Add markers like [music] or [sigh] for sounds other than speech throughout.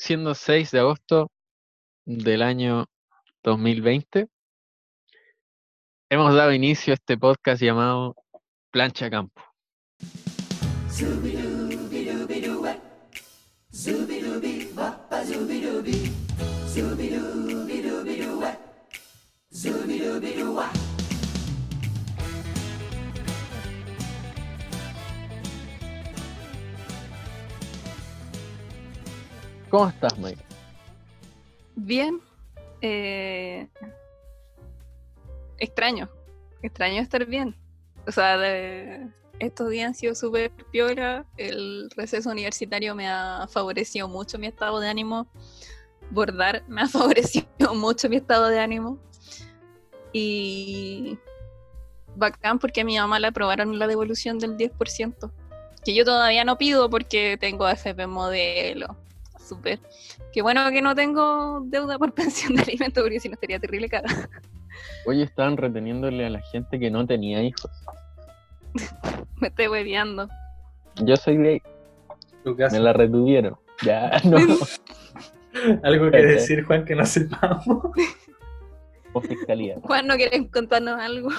siendo 6 de agosto del año 2020, hemos dado inicio a este podcast llamado Plancha Campo. ¿Cómo estás, Mike? Bien. eh, extraño. Extraño estar bien. O sea, estos días han sido súper piola. El receso universitario me ha favorecido mucho mi estado de ánimo. Bordar me ha [laughs] favorecido mucho mi estado de ánimo. Y bacán porque a mi mamá le aprobaron la devolución del 10%. Que yo todavía no pido porque tengo AFP modelo. Súper. Qué bueno que no tengo deuda por [laughs] pensión de alimento porque si no estaría terrible cara. Hoy estaban reteniéndole a la gente que no tenía hijos. [laughs] Me estoy hueveando. Yo soy gay, me la retuvieron. Ya, [laughs] no, Algo que decir, Juan, que no sepamos. como fiscalía. Juan, ¿no quieren contarnos algo?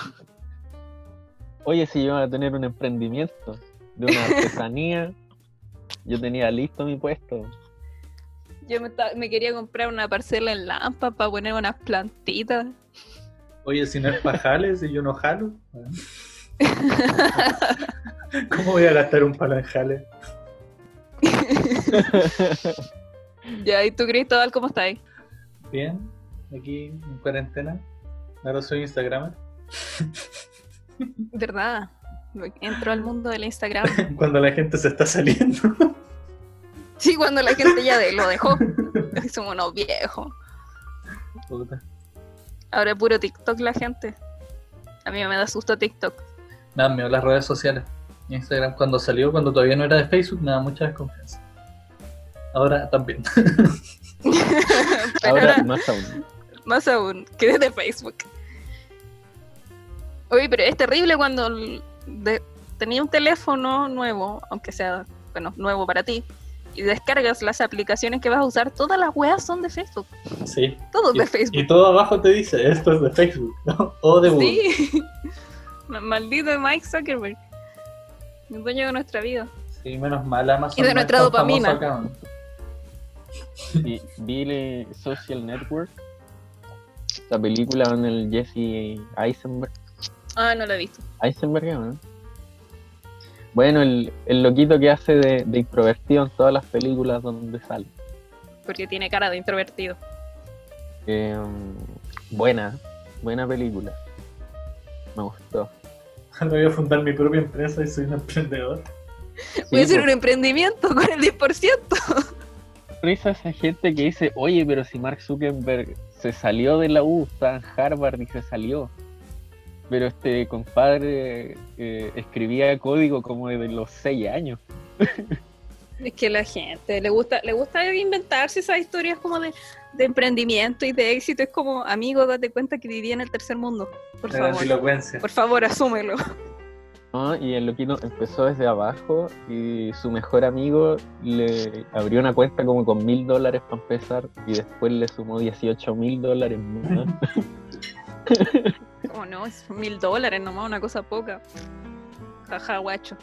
Oye, si yo iba a tener un emprendimiento de una artesanía, yo tenía listo mi puesto. Yo me, me quería comprar una parcela en Lampa para poner unas plantitas. Oye, si no es pajales y yo no jalo. [laughs] ¿Cómo voy a gastar un palo en jales? [laughs] ya, ¿y tú, Cristóbal, cómo estás? Bien, aquí en cuarentena. Ahora soy Instagramer. [laughs] ¿Verdad? Entro al mundo del Instagram. Cuando la gente se está saliendo. Sí, cuando la gente ya de- lo dejó. [laughs] Somos unos viejos. Puta. Ahora es puro TikTok la gente. A mí me da susto TikTok. Nada, me las redes sociales. Instagram cuando salió, cuando todavía no era de Facebook, me da mucha desconfianza. Ahora también. [laughs] Ahora ahora, más aún. más aún, que desde Facebook. Oye, pero es terrible cuando de- tenía un teléfono nuevo, aunque sea, bueno, nuevo para ti, y descargas las aplicaciones que vas a usar, todas las weas son de Facebook. Sí. Todos de Y, Facebook. y todo abajo te dice, esto es de Facebook, ¿no? O de Google. Sí. [laughs] Ma- Maldito Mike Zuckerberg. El dueño de nuestra vida. Sí, menos mal Amazon. Y de nuestra dopamina. el [laughs] Social Network, la película con el Jesse Eisenberg. Ah, no lo he visto. Eisenberg, ¿no? Bueno, el, el loquito que hace de, de introvertido en todas las películas donde sale. Porque tiene cara de introvertido. Eh, buena, buena película. Me gustó. [laughs] Voy a fundar mi propia empresa y soy un emprendedor. Voy a hacer po. un emprendimiento con el 10%. risa esa gente que dice, oye, pero si Mark Zuckerberg se salió de la U, está en Harvard y se salió. Pero este compadre eh, escribía código como desde los 6 años. [laughs] Es que la gente le gusta, le gusta inventarse esas historias como de, de emprendimiento y de éxito. Es como, amigo, date cuenta que vivía en el tercer mundo. Por La favor. Por favor, asúmelo. ¿no? [laughs] Y el loquito empezó desde abajo y su mejor amigo le abrió una cuenta como con mil dólares para empezar y después le sumó 18 mil dólares más. [laughs] Como [laughs] no, es mil dólares nomás, una cosa poca. Jaja, guacho.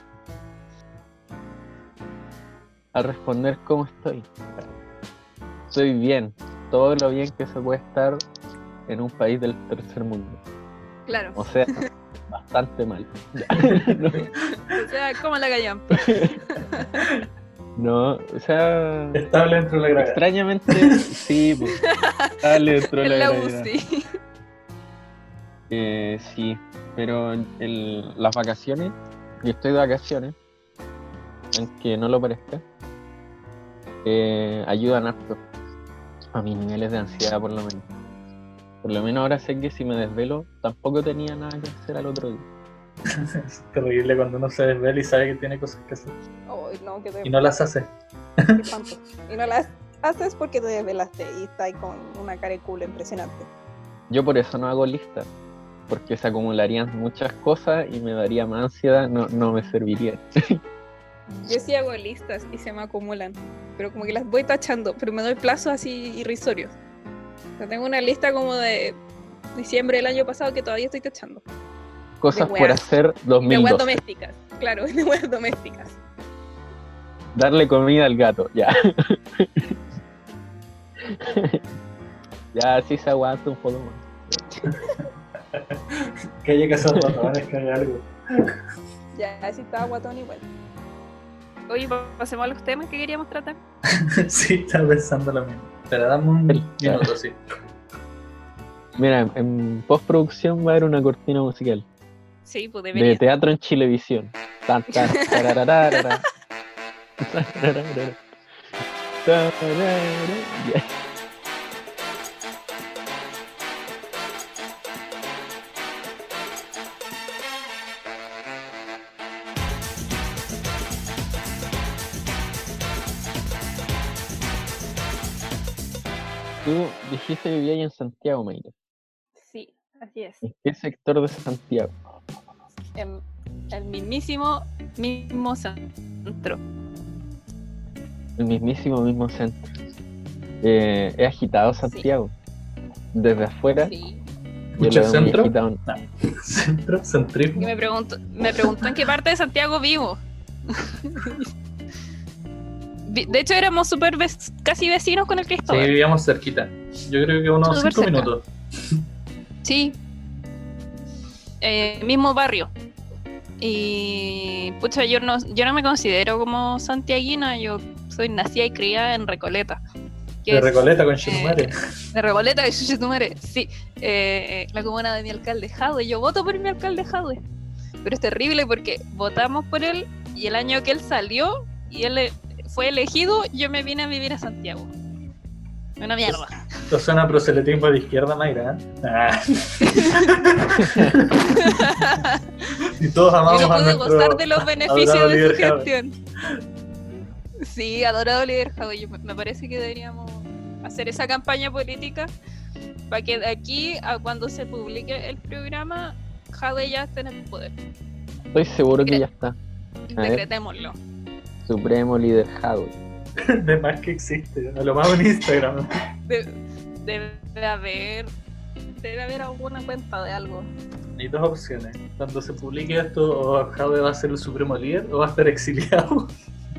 a responder cómo estoy. Estoy bien, todo lo bien que se puede estar en un país del tercer mundo. Claro. O sea, [laughs] bastante mal. [laughs] O sea, como la gallampa. no, o sea, Estable dentro de la gravedad. extrañamente, sí, pues, dale dentro de la la gravedad. UCI. Eh, sí, pero el- las vacaciones, yo estoy de vacaciones, aunque no lo parezca, eh, ayudan harto a mis niveles de ansiedad por lo menos. Por lo menos ahora sé que si me desvelo, tampoco tenía nada que hacer al otro día. Es [laughs] terrible cuando uno se desvela y sabe que tiene cosas que hacer. Ay, no, que te Y no las hace. [laughs] Y no las haces porque te desvelaste y estás ahí con una cara de culo impresionante. Yo por eso no hago listas, porque se acumularían muchas cosas y me daría más ansiedad, no, no me serviría. [laughs] Yo sí hago listas y se me acumulan. pero como que las voy tachando, pero me doy plazos así irrisorios. O sea, tengo una lista como de diciembre del año pasado que todavía estoy tachando. Cosas De por hacer De weas 2012. domésticas, claro, [laughs] de weas domésticas. Darle comida al gato, ya. [laughs] ya, sí se aguanta un poco más. Que haya que hacer botones, que haga algo. Ya, así estaba guatón igual. Oye, pa- pasemos a los temas que queríamos tratar. [laughs] sí, estaba pensando lo mismo. Pero dame un minuto, sí. Mira, en, postproducción va a haber una cortina musical Sí, pues de debería. teatro en Chilevisión. Tan. Tararara. [laughs] Tú dijiste que vivías en Santiago, Mayra. Sí, así es. ¿En qué sector de Santiago? En el mismísimo mismo centro. El mismísimo mismo centro. Eh, he agitado Santiago. Desde afuera, Sí. yo ¿Mucho centro? agitado. [laughs] Centro, Y centrismo. me preguntó, me preguntó en qué parte de Santiago vivo. [laughs] De hecho, éramos súper vec- casi vecinos con el Sí, Cristóbal. vivíamos cerquita. Yo creo que unos Súper 5 cerca. minutos. Sí. Eh, mismo barrio. Y pucha, yo no, yo no me considero como santiaguina, yo soy nacida y criada en Recoleta. De es, Recoleta con eh, Chetumare. de Recoleta, de Chuchetumare, sí. Eh, la comuna de mi alcalde Jadwe. Yo voto por mi alcalde Jadwe. Pero es terrible porque votamos por él y el año que él salió y él eh, fue elegido, yo me vine a vivir a Santiago. Una mierda. Esto suena a proselitismo de izquierda, Mayra. ¿eh? Ah. [laughs] [laughs] y todos Yo amamos no a pude nuestro gozar de los beneficios de su gestión. Sí, adorado líder. Yo- Me parece que deberíamos hacer esa campaña política para que de aquí a cuando se publique el programa, Jadwe ya esté en el poder. Estoy seguro que ya está. A ver. Supremo líder Jadwe. [laughs] De más que existe. A lo más en Instagram. De- debe haber debe haber alguna cuenta de algo. Hay dos opciones. Cuando se publique esto, o va a ser el supremo líder o va a estar exiliado. [laughs]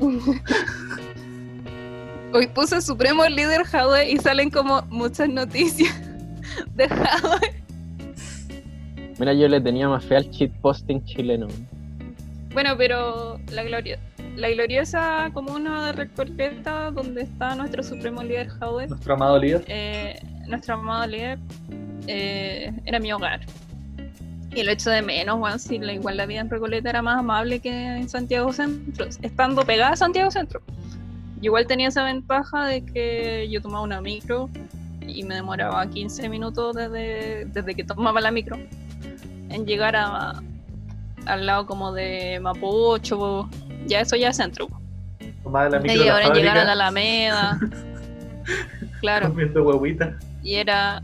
Hoy puse Supremo líder Jadwe y salen como muchas noticias [laughs] de Jadwe. Mira, yo le tenía más fe al cheat posting chileno. Bueno, pero la, gloria, la gloriosa comuna de Recoleta, donde está nuestro Supremo líder Jadwe, Nuestro amado líder. eh, nuestro amado líder, eh, era mi hogar. Y lo echo de menos, weón, si la, igual la vida en Recoleta era más amable que en Santiago Centro, estando pegada a Santiago Centro. Yo igual tenía esa ventaja de que yo tomaba una micro y me demoraba 15 minutos desde, desde que tomaba la micro en llegar a, al lado como de Mapocho, ya eso ya es centro. Tomaba la micro llegar a la. [laughs] Alameda. claro. Comiendo huevita. Y era,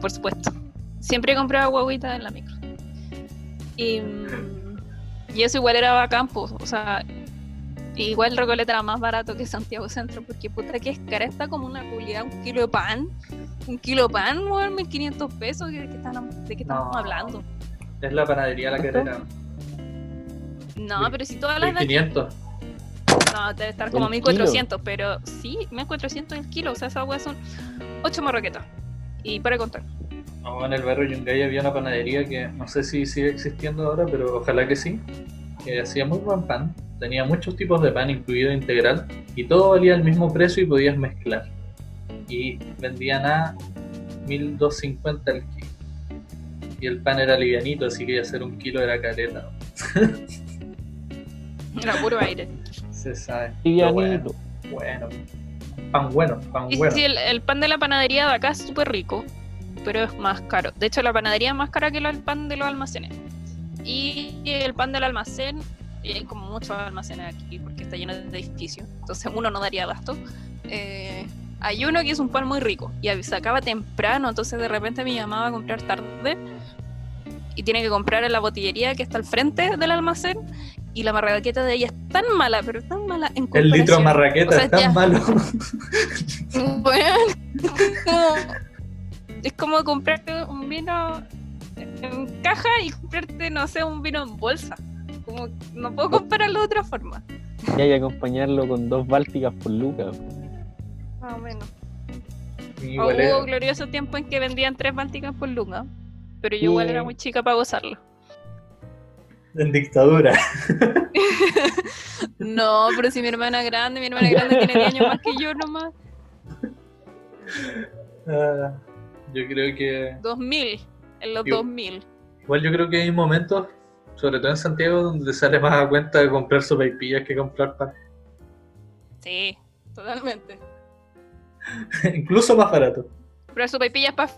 por supuesto, siempre compraba guaguita en la micro. Y, mm, y eso igual era bacán, pues, o sea, igual Recoleta era más barato que Santiago Centro, porque puta que es cara, está como una publicidad, un kilo de pan, un kilo de pan, weón, 1500 pesos, ¿de qué, están- de qué estamos No. hablando? Es la panadería la ¿Cuánto? carrera. No, pero si todas las de aquí, 1500. no, debe estar como El 1400, pero sí, 1400 el kilo, o sea, esas weas son 8 marroquetas. Y para contar. No, en el barrio Yungay había una panadería que no sé si sigue existiendo ahora, pero ojalá que sí. Que hacía muy buen pan. Tenía muchos tipos de pan, incluido integral. Y todo valía el mismo precio y podías mezclar. Y vendían a 1250 el kilo. Y el pan era livianito, así que hacer un kilo era careta. [laughs] [laughs] Era puro aire. Se sabe. Bueno, bueno. Pan bueno, pan Y bueno. sí, el, el pan de la panadería de acá es súper rico, pero es más caro. De hecho, la panadería es más cara que el pan de los almacenes. Y el pan del almacén, y hay como muchos almacenes aquí porque está lleno de edificios, entonces uno no daría abasto. Eh, hay uno que es un pan muy rico y se acaba temprano, entonces de repente mi mamá va a comprar tarde y tiene que comprar en la botillería que está al frente del almacén y la marraqueta de ella es tan mala, pero tan mala en El litro comparación. marraqueta O sea, es tan ya- malo. [laughs] Bueno, es como, es como comprarte un vino en caja y comprarte, no sé, un vino en bolsa. Como, no puedo compararlo de otra forma. Y hay que acompañarlo con dos bálticas por lucas. Más o menos. O hubo glorioso tiempo en que vendían tres bálticas por lunga. Pero yo igual era muy chica para gozarlo. [laughs] en dictadura. No, pero si mi hermana grande, mi hermana grande tiene 10 años más que yo nomás. [laughs] Ah, yo creo que 2000, en los Yo- 2000. Igual yo creo que hay momentos, sobre todo en Santiago, donde sale más a cuenta de comprar sopaipillas que comprar pan. Sí, totalmente. [laughs] Incluso más barato. Comprar sopaipillas para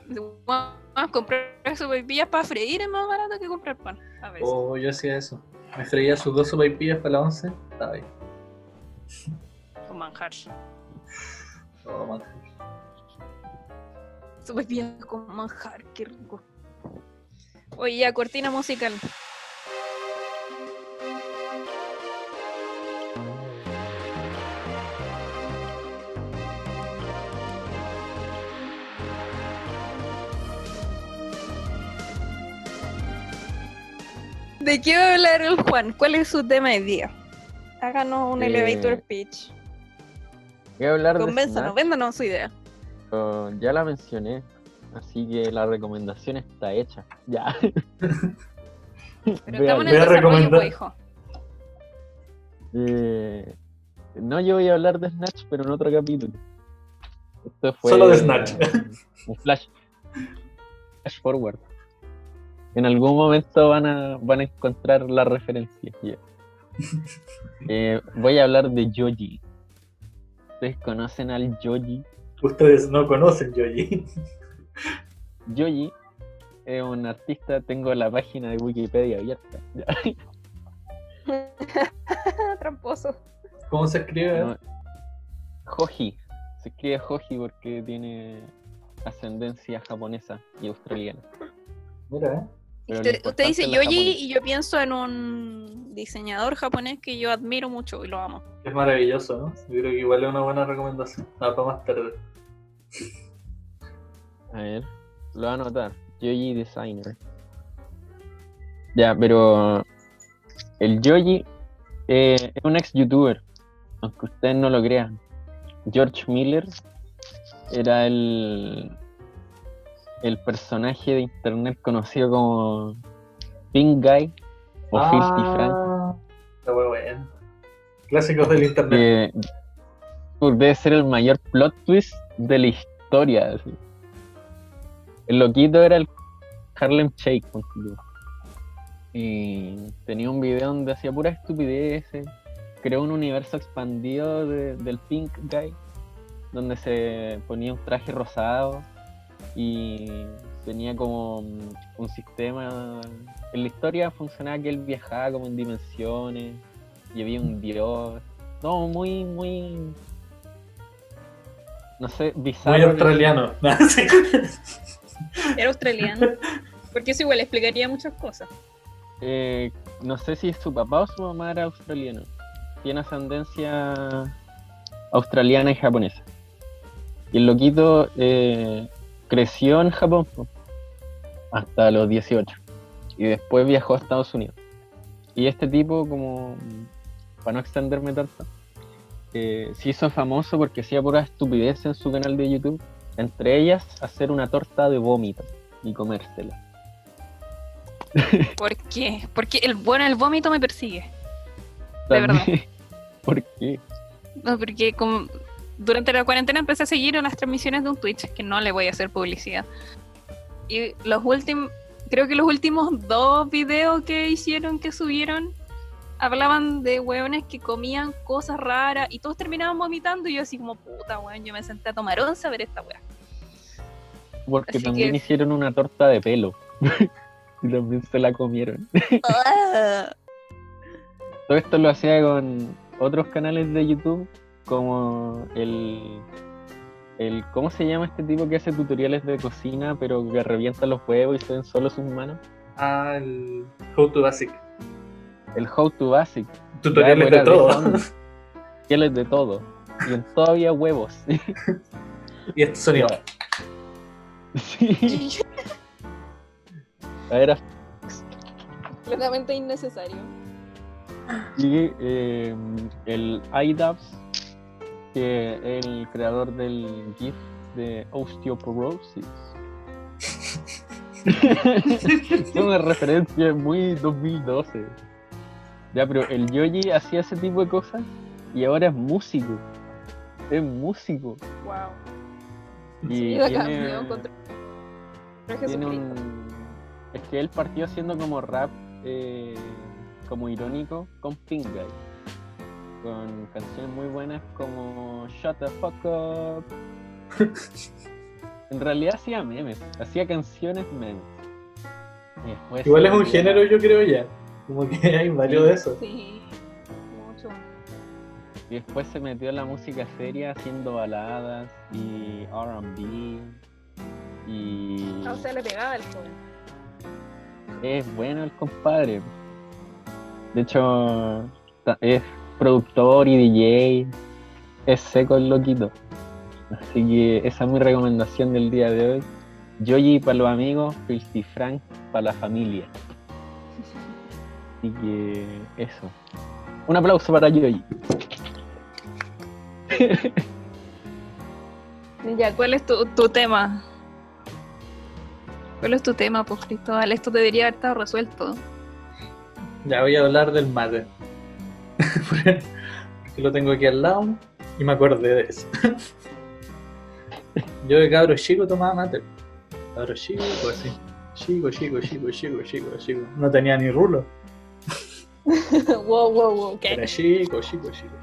comprar sopaipillas para freír es más barato que comprar pan. A veces. O yo hacía eso. Me freía sus dos sopaipillas para la once. Estaba ahí. Con manjar. Oh, man. Sopaipillas con manjar, qué rico. Oye, ya, cortina musical. ¿De qué va a hablar el Juan? ¿Cuál es su tema de día? Háganos un Eh, elevator pitch. Voy a hablar de Convénzanos, véndanos su idea. pero ya la mencioné. Así que la recomendación está hecha. Ya. Pero Voy a- estamos en el desarrollo, recomendar- pues, hijo. Eh, no, yo voy a hablar de Snatch, pero en otro capítulo. Esto fue Solo de Snatch. Un flash. Flash forward. En algún momento van a, van a encontrar la referencia. [laughs] Eh, voy a hablar de Joji. ¿Ustedes conocen al Joji? Ustedes no conocen Yoji. [laughs] Joji es un artista, tengo la página de Wikipedia abierta. [laughs] Tramposo. ¿Cómo se escribe? No, Hoji. Se escribe Hoji porque tiene ascendencia japonesa y australiana. Mira, ¿eh? Usted, usted dice Yoji y yo pienso en un diseñador japonés que yo admiro mucho y lo amo. Es maravilloso, ¿no? Yo creo que igual es una buena recomendación. Nada, para más tarde. A ver, lo voy a anotar. Yoji Designer. Ya, pero el Yoji eh, es un ex youtuber, aunque ustedes no lo crean. George Miller era el, el personaje de internet conocido como Pink Guy o Filthy Frank. Ah, muy bueno. Clásicos del internet. que debe ser el mayor plot twist de la historia. así. El loquito era el Harlem Shake. Y tenía un video donde hacía puras estupideces. Creó un universo expandido de- del Pink Guy, donde se ponía un traje rosado y tenía como mm, un sistema. En la historia funcionaba que él viajaba como en dimensiones y había un dios. No, muy, muy. No sé, bizarro. Muy australiano. [laughs] Era australiano. Porque eso igual explicaría muchas cosas. Eh, no sé si su papá o su mamá era australiano. Tiene ascendencia australiana y japonesa. Y el loquito eh, creció en Japón hasta los 18. Y después viajó a Estados Unidos. Y este tipo, como para no extenderme tanto, eh, se hizo famoso porque hacía pura estupidez en su canal de YouTube. Entre ellas, hacer una torta de vómito y comérsela. ¿Por qué? Porque el bueno el vómito me persigue. De verdad. [laughs] ¿Por qué? No, porque como durante la cuarentena empecé a seguir en las transmisiones de un Twitch, que no le voy a hacer publicidad. Y los últimos, creo que los últimos dos videos que hicieron, que subieron, hablaban de hueones que comían cosas raras y todos terminaban vomitando y yo así como, puta weón, yo me senté a tomar once a ver esta wea. Porque Así también que- hicieron una torta de pelo. [laughs] y también se la comieron. [laughs] Todo esto lo hacía con otros canales de YouTube, como el, el. ¿Cómo se llama este tipo que hace tutoriales de cocina, pero que revienta los huevos y se ven solo sus manos? Ah, el How to Basic. el How to Basic. Tutoriales de todo. fondo, Tutoriales de todo. Y en todo había huevos. [laughs] y este sonido. Sí. A ver, Completamente innecesario. y eh, el IDAPS, que el creador del GIF de Osteoporosis. es [laughs] una referencia muy 2012. Ya, pero el Yoji hacía ese tipo de cosas y ahora es músico. Es músico. Wow. Y tiene, cambió contra contra tiene un... Es que él partió haciendo como rap, eh, como irónico, con Pink Guy. Con canciones muy buenas como Shut the fuck up. [laughs] en realidad hacía memes, hacía canciones memes. Y después Igual es un género, yo creo ya. Como que hay varios de esos. Sí, mucho. Y después se metió en la música seria haciendo baladas y RB. Y Ah, o sea, le pegaba al joven. es bueno el compadre. De hecho, es productor y DJ. Es seco el loquito. Así que esa es mi recomendación del día de hoy. Yoyi para los amigos, Filthy Frank para la familia. Así que eso. Un aplauso para Yoyi. [laughs] Ya, ¿cuál es tu, tu tema? ¿Cuál es tu tema, pues, Cristóbal? Esto debería haber estado resuelto. Ya voy a hablar del mate. [laughs] Porque lo tengo aquí al lado y me acordé de eso. [laughs] Yo de cabro chico tomaba mate. Cabro chico, así. Chico, chico, chico, chico, chico, chico. No tenía ni rulo. [laughs] wow, wow, wow. Era chico, chico, chico, chico.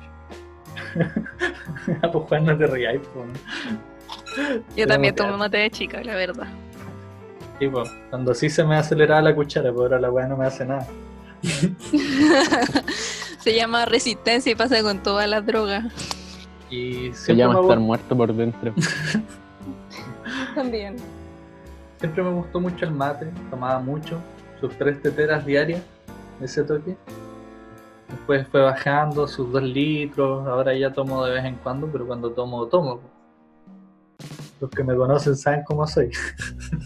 Pues Juan, no te rías, pues. Yo también tomé mate de chica, la verdad. Sí, pues, cuando sí se me aceleraba la cuchara, pero ahora la weá no me hace nada. Se llama resistencia y pasa con todas las drogas. Y Se llama estar muerto por dentro. [laughs] También. siempre me gustó mucho el mate, tomaba mucho, sus tres teteras diarias, ese toque. Después fue bajando sus dos litros, ahora ya tomo de vez en cuando, pero cuando tomo, tomo. Los que me conocen saben cómo soy.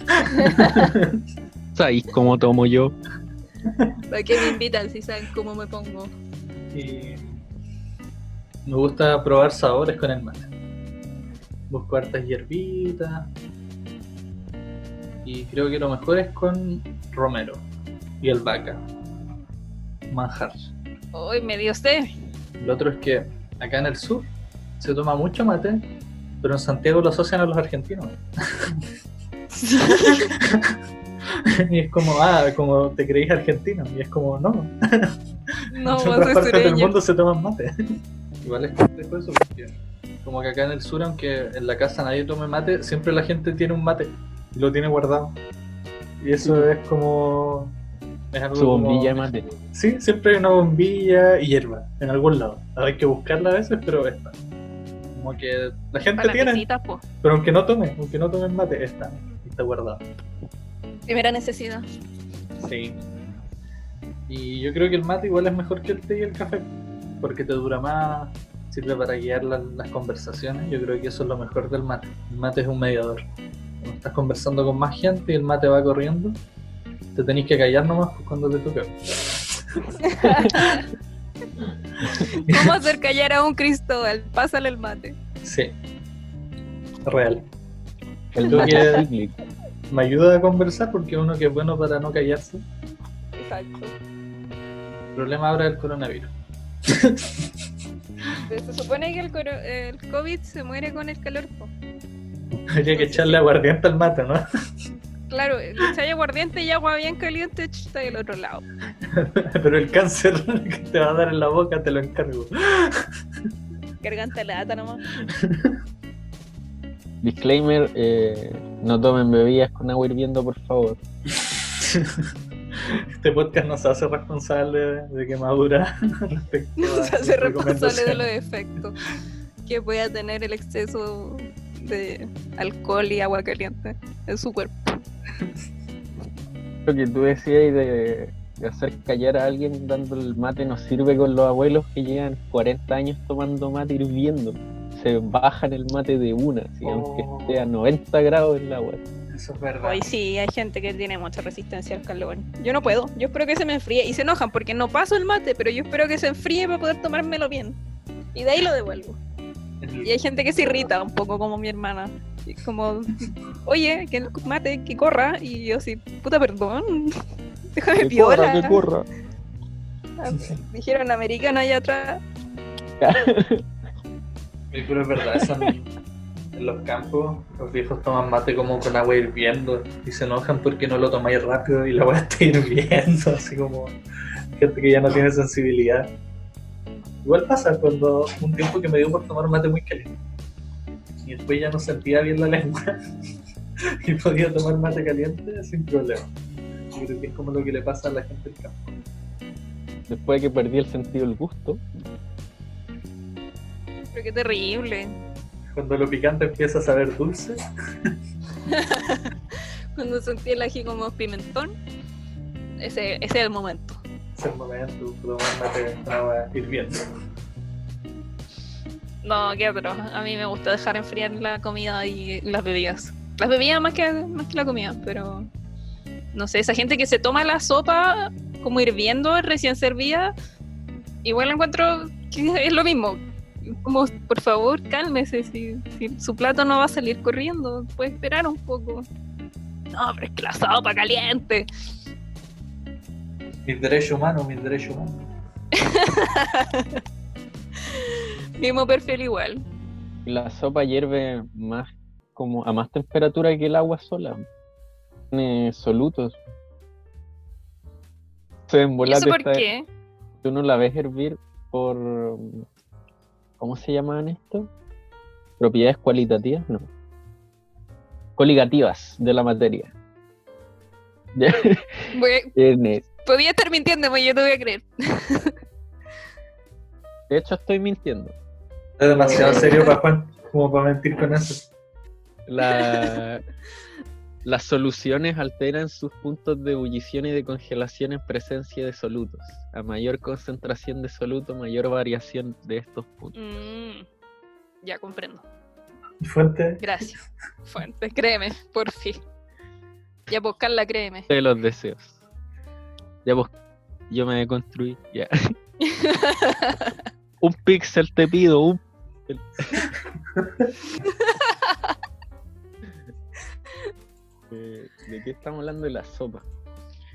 [laughs] ¿Sabéis cómo tomo yo? ¿Para qué me invitan si saben cómo me pongo? Y me gusta probar sabores con el mate. Busco hartas hierbitas. Y creo que lo mejor es con romero y albahaca. Manjar. Hoy me dio sed. Lo otro es que acá en el sur se toma mucho mate, pero en Santiago lo asocian a los argentinos. [laughs] [laughs] y es como, ah, como te creís argentino. Y es como, no, No, en vos otras partes del mundo se toman mate. Igual es complejo eso porque como que acá en el sur, aunque en la casa nadie tome mate, siempre la gente tiene un mate y lo tiene guardado. Y eso es como... Es algo Su como- bombilla de mate. Sí, siempre hay una bombilla y hierba en algún lado. Hay que buscarla a veces, pero está. Como que la gente tiene, pero aunque no tome, aunque no tomen mate, está, está guardado. Primera necesidad. Sí. Y yo creo que el mate igual es mejor que el té y el café, porque te dura más, sirve para guiar la- las conversaciones. Yo creo que eso es lo mejor del mate. El mate es un mediador. Cuando estás conversando con más gente y el mate va corriendo, te tenés que callar nomás pues, cuando te toca. [laughs] ¿Cómo hacer callar a un Cristóbal? Pásale el mate. Sí. Real. El que-. Me ayuda a conversar porque uno que es bueno para no callarse. Exacto. El problema ahora es el coronavirus. Pero se supone que el, coro- el COVID se muere con el calor. po. Habría que echarle aguardiente al mate, ¿no? Claro, le echáis aguardiente y agua bien caliente está del otro lado. [laughs] Pero el cáncer [laughs] que te va a dar en la boca te lo encargo. Garganta lata nomás. Disclaimer, eh, no tomen bebidas con agua hirviendo, por favor. [laughs] Este podcast no se hace responsable de quemadura [laughs] respecto No a se hace responsable de los efectos que pueda tener el exceso de alcohol y agua caliente en su cuerpo. Lo que tú decías de, hacer callar a alguien dando el mate no sirve con los abuelos que llevan 40 años tomando mate hirviendo. Se bajan el mate de una, así, aunque esté a 90 grados el agua. Eso es verdad. Hoy sí, hay gente que tiene mucha resistencia al calor. Yo no puedo. Yo espero que se me enfríe. Y se enojan porque no paso el mate, pero yo espero que se enfríe para poder tomármelo bien. Y de ahí lo devuelvo. El- Y hay gente que se irrita un poco, como mi hermana. Y como, oye, que el mate, que corra. Y yo así, puta, perdón. [laughs] Déjame Que corra, piola. que corra. [laughs] Dijeron americana allá atrás. Pero es verdad, eso en, los campos los viejos toman mate como con agua hirviendo y se enojan porque no lo tomáis rápido y la [laughs] agua está hirviendo, así como gente que ya no tiene sensibilidad. Igual pasa cuando un tiempo que me dio por tomar mate muy caliente y después ya no sentía bien la lengua [laughs] y podía tomar mate caliente sin problema. Yo creo que es como lo que le pasa a la gente del campo. Después de que perdí el sentido del gusto, Pero qué terrible. Cuando lo picante empieza a saber dulce, [laughs] Cuando sentí el ají como pimentón. Ese, ese es el momento. es el momento con agua hirviendo. No, qué atroz. A mí me gusta dejar enfriar la comida y las bebidas. Las bebidas más que, más que la comida, pero no sé, esa gente que se toma la sopa como hirviendo recién servida, igual encuentro que es lo mismo. Como, por favor, cálmese, si, si su plato no va a salir corriendo, puede esperar un poco. No, pero es que la sopa caliente. Mis derechos humanos, mis derechos humanos. [laughs] Mismo perfil igual. la sopa hierve más como a más temperatura que el agua sola. Tiene solutos. Se ¿Y eso por qué? Tú no la ves hervir por. ¿Cómo se llaman esto? ¿Propiedades cualitativas? No. Coligativas de la materia. [laughs] Voy- Podía estar mintiendo, pero yo te voy a creer. [laughs] De hecho, estoy mintiendo. Es demasiado serio para Juan, como para mentir con eso. La- [laughs] las soluciones alteran sus puntos de ebullición y de congelación en presencia de solutos. A mayor concentración de soluto, mayor variación de estos puntos. Mm, ya comprendo. Fuente, Gracias. Fuente, créeme, por fin. Ya buscarla, créeme. De los deseos. Ya vos, yo me deconstruí. Ya. [laughs] un píxel te pido, un [laughs] [laughs] Eh, ¿De qué estamos hablando de la sopa?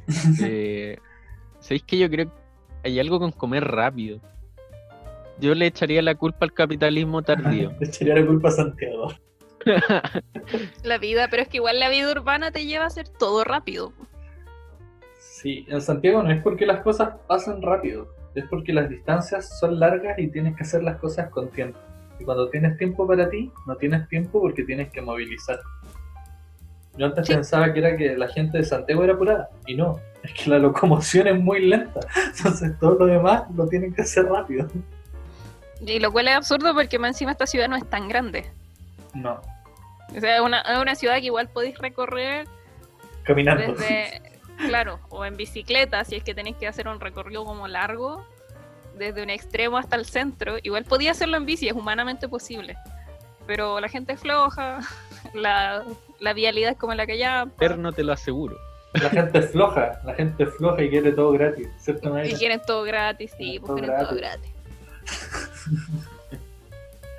[laughs] Eh, ¿Sabéis que yo creo que hay algo con comer rápido? Yo le echaría la culpa al capitalismo tardío. [laughs] le echaría la culpa a Santiago. La vida, pero es que igual la vida urbana te lleva a hacer todo rápido. Sí, en Santiago no es porque las cosas pasan rápido, es porque las distancias son largas y tienes que hacer las cosas con tiempo. Y cuando tienes tiempo para ti, no tienes tiempo porque tienes que movilizar. Yo antes Sí. pensaba que era que la gente de Santiago era apurada, y no, es que la locomoción es muy lenta, entonces todo lo demás lo tienen que hacer rápido. Y lo cual es absurdo porque más encima esta ciudad no es tan grande. No, O sea, es una, una ciudad que igual podéis recorrer caminando. desde, [laughs] claro, o en bicicleta, si es que tenéis que hacer un recorrido como largo, desde un extremo hasta el centro. Igual podía hacerlo en bici, es humanamente posible. Pero la gente es floja, [laughs] la, la vialidad es como la que ya. Eterno te lo aseguro. La gente es floja, la gente es floja y quiere todo gratis, ¿cierto? Y quieren todo gratis, sí, Quieren pues todo quieren todo gratis.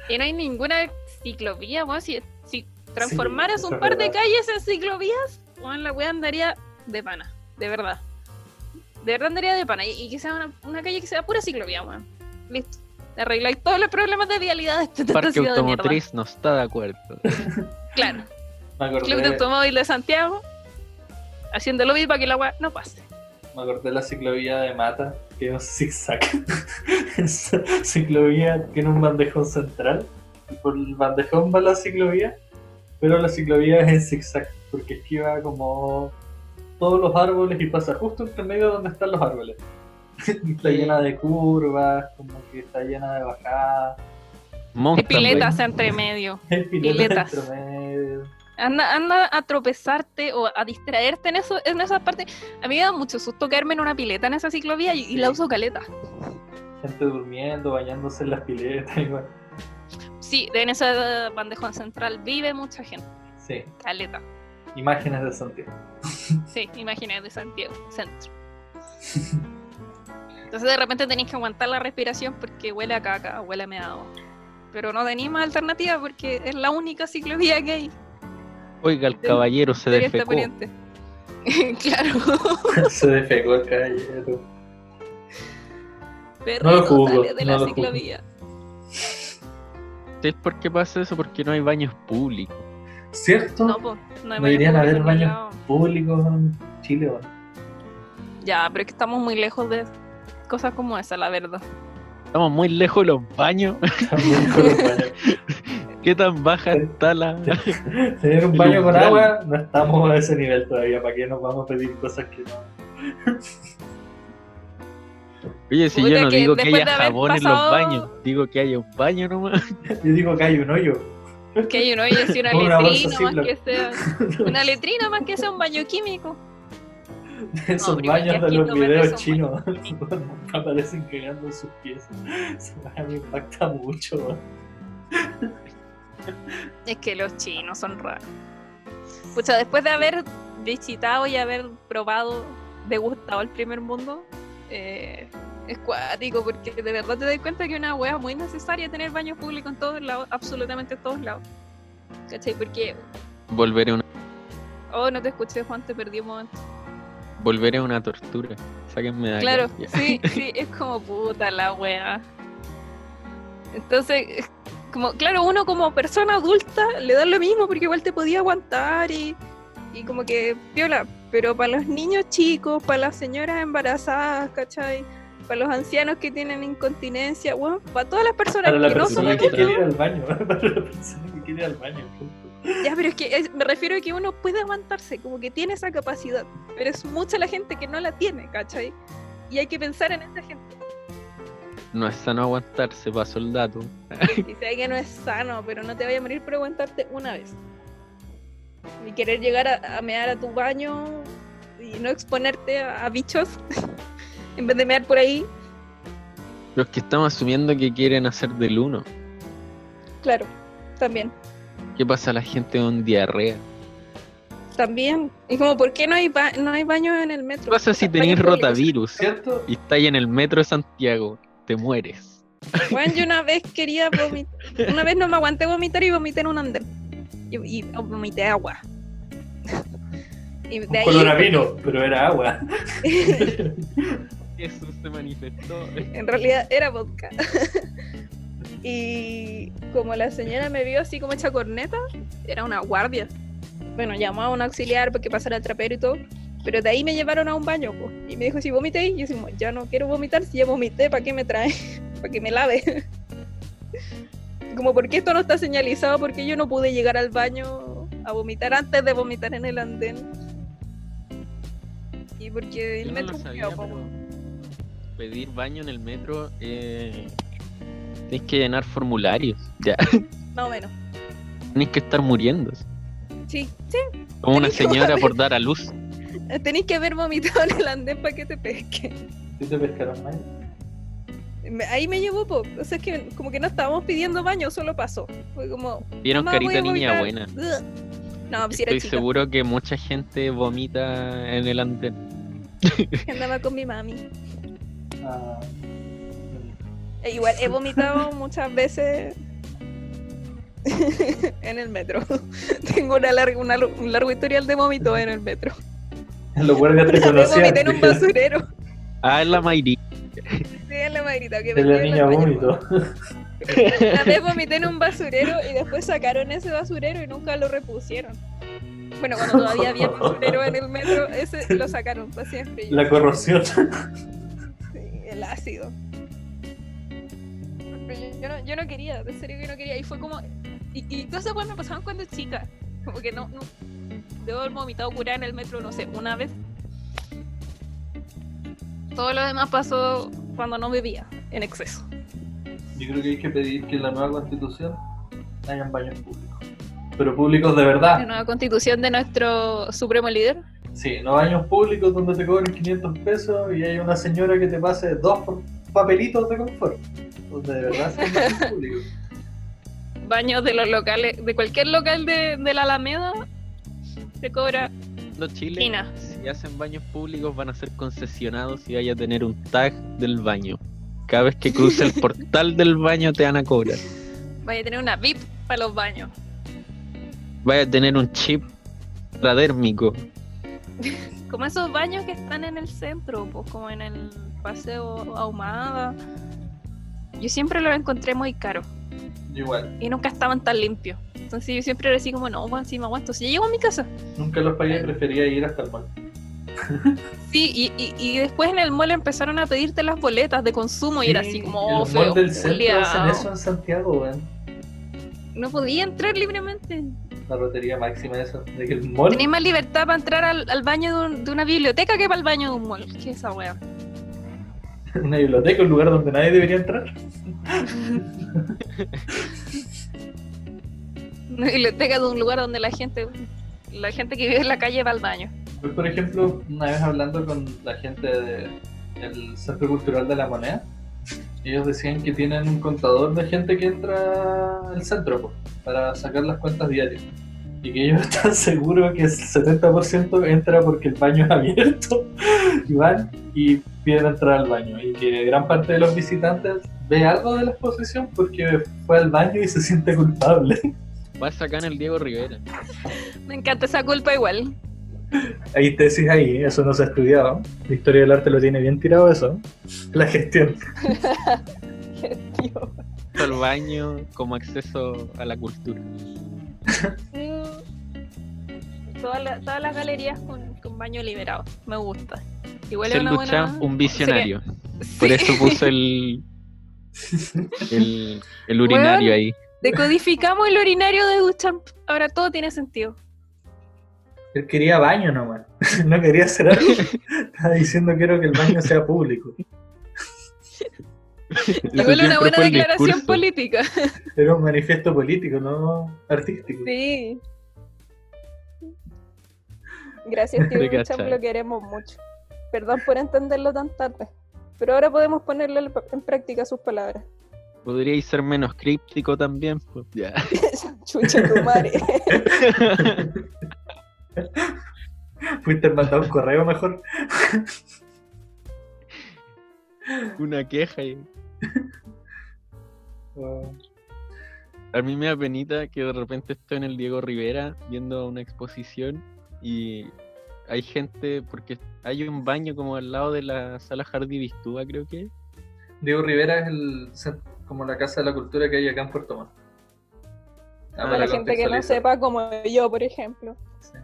y no hay ninguna ciclovía, bueno, si, si transformaras un par de calles en ciclovías, bueno, la wea andaría de pana, de verdad. De verdad andaría de pana. Y, y que sea una, una calle que sea pura ciclovía, weón. Listo. Arregláis todos los problemas de vialidad de esta, Parque ciudad de automotriz no está de acuerdo. Claro. Me acordé, Club de Automóvil de Santiago, haciendo lobby para que la wea no pase. me acordé de la ciclovía de Mata, que es un zigzag. [laughs] Esa ciclovía tiene un bandejón central, y por el bandejón va la ciclovía, pero la ciclovía es en zigzag, porque esquiva como todos los árboles y pasa justo entre medio donde están los árboles. [laughs] Está llena de curvas, como que está llena de bajadas, Hay piletas entre medio. hay [laughs] piletas Piletas. entre medio. Anda, anda a tropezarte o a distraerte en eso, en esas partes. A mí me da mucho susto caerme en una pileta en esa ciclovía y, y la uso caleta. Gente durmiendo, bañándose en las piletas, [laughs] igual. Sí, en esa bandejón central vive mucha gente. Sí, Caleta. imágenes de Santiago. Sí, imagínate de Santiago, centro. Entonces de repente tenéis que aguantar la respiración porque huele a caca, huele a meado. Pero no tenéis más alternativa porque es la única ciclovía que hay. Oiga, el caballero se de defecó. [laughs] Claro, [laughs] Se defecó el caballero. perrito juzgo, sale de no la lo ciclovía. ¿Sabes por qué pasa eso? Porque no hay baños públicos. ¿Cierto? No, No, pues, no hay deberían baño haber baños lado. públicos en Chile, weón. Ya, pero es que estamos muy lejos de cosas como esa, la verdad. Estamos muy lejos de los baños. También con los baños. [laughs] ¿Qué tan baja está la.? [laughs] Tener un baño con agua, no estamos a ese nivel todavía. ¿Para qué nos vamos a pedir cosas que no? [laughs] Oye, si Puta, yo no que digo que haya de jabón en los baños, digo que haya un baño nomás. [laughs] Yo digo que hay un hoyo. Que hay uno y es una letrina más que sea. Una letrina más que sea un baño químico. Esos pero igual baños de los videos chinos aparecen cagando en sus pies. Eso me impacta mucho. [laughs] Es que los chinos son raros. Pucha, después de haber visitado y haber probado, degustado el primer mundo, eh, es cuático, porque de verdad te das cuenta que es una wea muy necesaria tener baños públicos en todos lados, absolutamente en todos lados. ¿Cachai? Porque, Volveré una, oh, no te escuché, Juan, te perdí un momento. volveré una tortura. Sáquenme de. Claro, sí, sí, [laughs] es como puta la wea. Entonces, es como, claro, uno como persona adulta le da lo mismo porque igual te podía aguantar y, y como que piola. Pero para los niños chicos, para las señoras embarazadas, ¿cachai? Para los ancianos que tienen incontinencia, bueno, para todas las personas Para la que no son persona que quiere ir al baño. [laughs] Para la persona que quiere ir al baño. Ya, pero es que es- me refiero a que uno puede aguantarse, como que tiene esa capacidad. Pero es mucha la gente que no la tiene, ¿cachai? Y hay que pensar en esa gente. No es sano aguantarse, pasó el dato. Y sé que no es sano, pero no te vaya a morir por aguantarte una vez. Y querer llegar a, a mear a tu baño y no exponerte a, a bichos [laughs] en vez de mear por ahí, Los que estamos asumiendo que quieren hacer del uno. claro, también. ¿Qué pasa a la gente con diarrea? También. Y como, ¿por qué no hay, ba- no hay baños en el metro? ¿Qué pasa si tenéis públicos. rotavirus ¿Cierto? y estáis en el metro de Santiago? Te mueres. Bueno, yo una vez quería vomitar. Una vez no me aguanté vomitar y vomité en un andén. Y, y vomité agua. Y de Un ahí. color a vino, pero era agua. [laughs] Jesús se manifestó. En realidad era vodka. y como la señora me vio así como hecha corneta, era una guardia. Bueno, llamó a un auxiliar para que pasara el trapero y todo. Pero de ahí me llevaron a un baño. Y me dijo, si vomité, y yo decimos, ya no quiero vomitar, si ya vomité, ¿para qué me trae? [laughs] para que me lave. [laughs] como, ¿por qué esto no está señalizado? Porque yo no pude llegar al baño a vomitar antes de vomitar en el andén. Y porque el Yo no metro es sabía, pero pedir baño en el metro eh, tenéis que llenar formularios. [laughs] Ya, Más o menos. tenéis que estar muriendo. Sí, sí, Como una señora por dar a luz. [laughs] Tenéis que haber vomitado en el andén para que te pesque. ¿Sí te pescaron mal? Ahí me llevó poco. O sea, es que como que no estábamos pidiendo baño, solo pasó. Fue como. Vieron "Mamá, voy carita niña vomitar". buena. No, pues era Estoy chica. seguro que mucha gente vomita en el andén. [laughs] Andaba con mi mami. Ah, E igual he vomitado muchas veces [laughs] en el metro. Tengo una larga, una- un largo historial de vómito en el metro. [laughs] los guardias te vomité en un conocían. basurero. Ah, es la Mayri. Sí, en la magrita que De la en niña vómito. [laughs] Una vez vomité en un basurero y después sacaron ese basurero y nunca lo repusieron. Bueno, cuando todavía había [laughs] basurero en el metro, ese lo sacaron para siempre. La corrosión. Sí, el ácido. Pero yo, no, yo no quería, de serio que no quería. Y fue como. Y, y todas esas cosas me pasaban cuando chica. Como que no. no debo haber vomitado curada en el metro, no sé, una vez. Todo lo demás pasó cuando no bebía, en exceso. Yo creo que hay que pedir que en la nueva constitución hayan baños públicos. pero públicos de La verdad. nueva constitución de nuestro supremo líder. Sí, no baños públicos donde te cobren 500 pesos y hay una señora que te pase dos papelitos de confort. Donde de verdad son baños públicos. [laughs] Baños de los locales, de cualquier local de, de la Alameda, se cobra. Los Chile, China. si hacen baños públicos, van a ser concesionados y vaya a tener un tag del baño. Cada vez que cruce el [laughs] portal del baño te van a cobrar. Vaya a tener una VIP para los baños. Vaya a tener un chip radérmico. [laughs] Como esos baños que están en el centro, pues como en el Paseo Ahumada. Yo siempre los encontré muy caros igual, y nunca estaban tan limpios. Entonces yo siempre era así como, no, bueno, sí me aguanto. Si ya llego a mi casa. nunca los pagué, prefería ir hasta el mall. Sí, y, y, y después en el mall empezaron a pedirte las boletas de consumo y era así como, oh, el mall feo, del centro culiao. hacen eso en Santiago, weón. No podía entrar libremente. La rotería máxima eso. De que el mall Tenés más libertad para entrar al, al baño de, un- de una biblioteca que para el baño de un mall. ¿Qué es esa wea? [laughs] una biblioteca, un lugar donde nadie debería entrar. [laughs] [laughs] Una biblioteca de un lugar donde la gente, la gente que vive en la calle va al baño. Pues, por ejemplo, una vez hablando con la gente del Centro Cultural de la Moneda, ellos decían que tienen un contador de gente que entra al centro pues, para sacar las cuentas diarias. Y que ellos [laughs] están seguros que el 70% entra porque el baño es abierto [laughs] y van y piden entrar al baño. Y que gran parte de los visitantes ve algo de la exposición porque fue al baño y se siente culpable. Va a sacar el Diego Rivera. Me encanta esa culpa igual. Hay tesis ahí, eso no se ha estudiado. La historia del arte lo tiene bien tirado eso. La gestión. [laughs] Tío. al baño como acceso a la cultura. Todas, las- todas las galerías con, con baño liberado. Me gusta. Igual es Ser una buena. un visionario. Sí. Por eso puso el, [laughs] el, el urinario ahí. Decodificamos el urinario de Duchamp. Ahora todo tiene sentido. Él quería baño nomás. [laughs] No quería hacer algo. Estaba diciendo quiero que el baño sea público. [laughs] Igual una buena declaración discurso. política. [laughs] Era un manifiesto político, no artístico. Sí. Gracias, tío Duchamp, lo queremos mucho. Perdón por entenderlo tan tarde. Pero ahora podemos ponerle en práctica sus palabras. Podríais ser menos críptico también. Pues, ya. [laughs] Chucha tu madre. [laughs] Fuiste a mandar un correo mejor. Una queja. y- [laughs] A mí me da penita que de repente estoy en el Diego Rivera viendo una exposición y hay gente, porque hay un baño como al lado de la sala Jardí Vistúa, creo que. Diego Rivera es el como la casa de la cultura que hay acá en Puerto Montt. Ah, Para para la gente que no sepa, como yo, por ejemplo. Sí.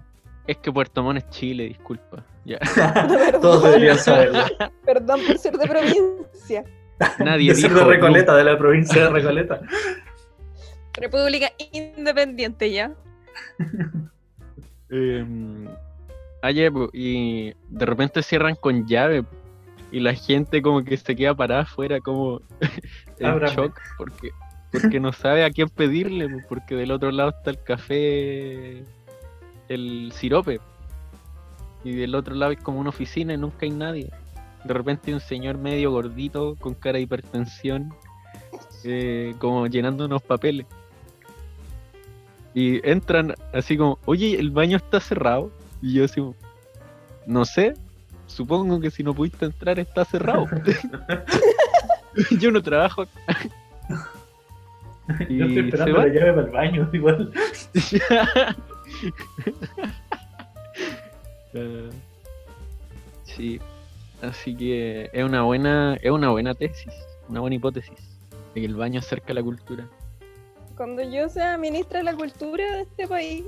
Es que Puerto Montt es Chile, disculpa. Ya. [laughs] Todos deberían saberlo. [laughs] Perdón por ser de provincia. Nadie De ser dijo de Recoleta, de la provincia de Recoleta. [laughs] República Independiente ya. Em, ah, po, y de repente cierran con llave y la gente como que se queda parada afuera como [laughs] en Ábrame. shock porque, porque no sabe a quién pedirle, po, porque del otro lado está el café, el sirope, y del otro lado es como una oficina y nunca hay nadie. De repente hay un señor medio gordito con cara de hipertensión, eh, como llenando unos papeles. Y entran así como, oye, el baño está cerrado. Y yo así, no sé, supongo que si no pudiste entrar está cerrado. [laughs] [laughs] yo no trabajo acá. [laughs] Yo estoy Y esperando se la llave para el baño, igual. Eh, sí, así que es una buena, es una buena tesis, una buena hipótesis de que el baño acerca la cultura. Cuando yo sea ministra de la cultura de este país,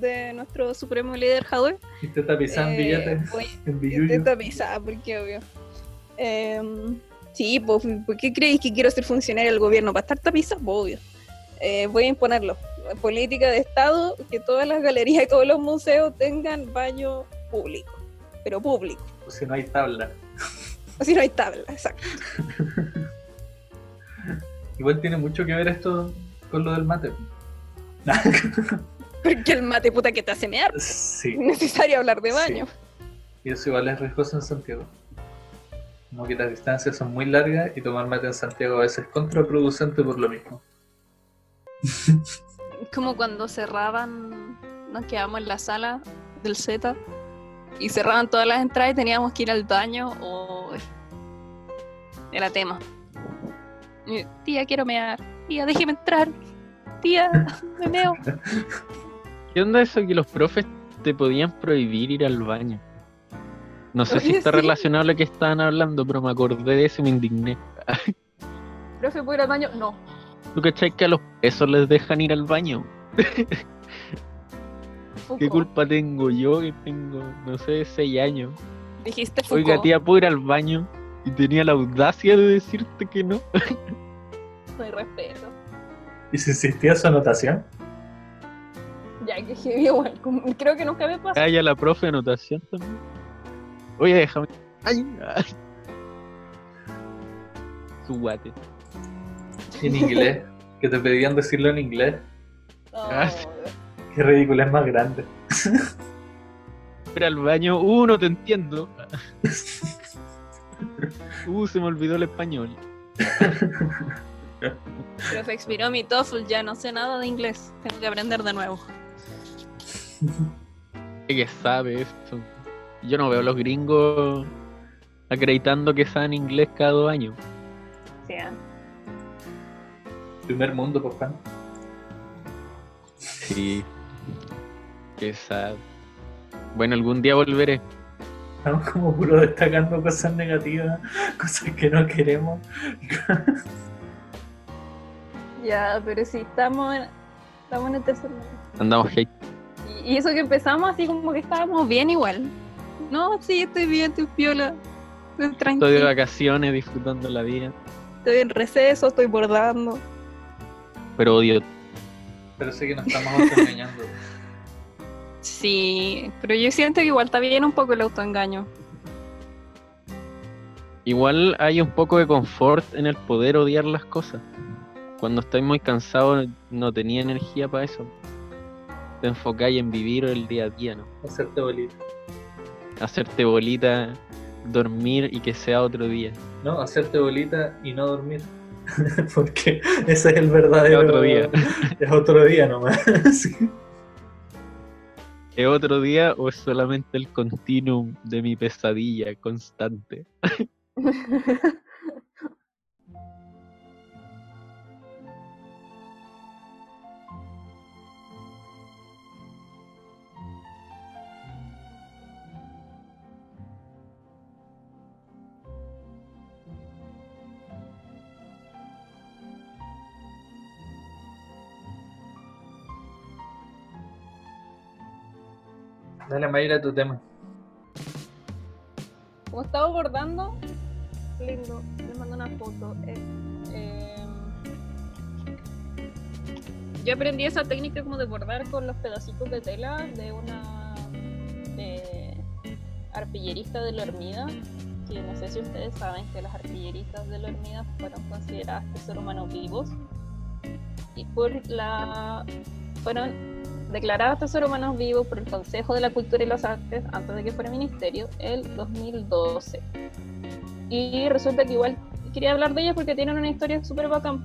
de nuestro supremo líder Jadwe, Y te tapizan eh, billetes voy- [laughs] en Estoy billuyo. tapizada, porque obvio. Em, sí, pues, ¿por qué creéis que quiero ser funcionario del gobierno? ¿Para estar tapizada? Pues, obvio. Eh, voy a imponerlo. Política de Estado, que todas las galerías y todos los museos tengan baño público. Pero público. Si no hay tabla. Así no hay tabla, exacto. [laughs] Igual tiene mucho que ver esto con lo del mate. [laughs] Porque el mate puta que te hace mear. sí. Es necesario hablar de Sí. baño. Y eso igual es riesgoso en Santiago. Como que las distancias son muy largas y tomar mate en Santiago a veces es contraproducente por lo mismo. [laughs] Como cuando cerraban, nos quedamos en la sala del Z y cerraban todas las entradas y teníamos que ir al baño o era tema. Tía, quiero mear. Tía, déjeme entrar. Tía, me meo. [laughs] ¿Qué onda eso que los profes te podían prohibir ir al baño? No sé si está sí. relacionado a lo que estaban hablando, pero me acordé de eso y me indigné. [laughs] ¿Profe, puedo ir al baño? No. ¿Tú cachai que a los presos les dejan ir al baño? [laughs] Foucault. ¿Qué culpa tengo yo que tengo, no sé, seis años? Dijiste Foucault. Oiga, tía, ¿puedo ir al baño? Y tenía la audacia de decirte que no. [laughs] No hay respeto. ¿Y si existía su anotación? Ya que heavy igual. como- Creo que nunca me pasó. Calla la profe de anotación también. Oye, déjame. Ay, ay. Su guate. En inglés. que te pedían decirlo en inglés. Ah, sí. Qué ridículo es más grande. Ir al baño, uh, no te entiendo. [laughs] Uh, se me olvidó el español. Profe, expiró mi TOEFL, ya no sé nada de inglés. Tengo que aprender de nuevo. [laughs] ¿Qué sabe eso? Yo no veo a los gringos acreditando que saben inglés cada dos años. Sí, ah. Primer mundo, pues Juan. Sí. Qué sad. Bueno, algún día volveré. Estamos como puro destacando cosas negativas, cosas que no queremos. Ya, pero sí, estamos en, estamos en el tercer mundo. Andamos hate. Y, eso que empezamos así como que estábamos bien igual. No, sí, estoy bien, estoy piola. Estoy Estoy de tranquila. vacaciones, disfrutando la vida. Estoy en receso, estoy bordando. Pero odio. Pero sé que nos estamos autoengañando. [laughs] Sí, pero yo siento que igual está bien un poco el autoengaño. Igual hay un poco de confort en el poder odiar las cosas. Cuando estoy muy cansado, no tenía energía para eso. Te enfocáis en vivir el día a día, ¿no? Hacerte bolita. Hacerte bolita, dormir y que sea otro día. No, hacerte bolita y no dormir. [laughs] Porque ese es el verdadero. Es otro día. [laughs] Es otro día nomás. [laughs] Sí. ¿Es otro día o es solamente el continuum de mi pesadilla constante? Dale, Mayra, tu tema. Como estaba bordando, lindo, les mando una foto. eh, yo aprendí esa técnica como de bordar con los pedacitos de tela de una arpillerista de la Hormida, que no sé si ustedes saben que las arpilleristas de la Hormida fueron consideradas tesoros humanos vivos y por la fueron declaradas tesoros humanos vivos por el Consejo de la Cultura y las Artes antes de que fuera ministerio el 2012 y resulta que igual quería hablar de ellas porque tienen una historia súper bacán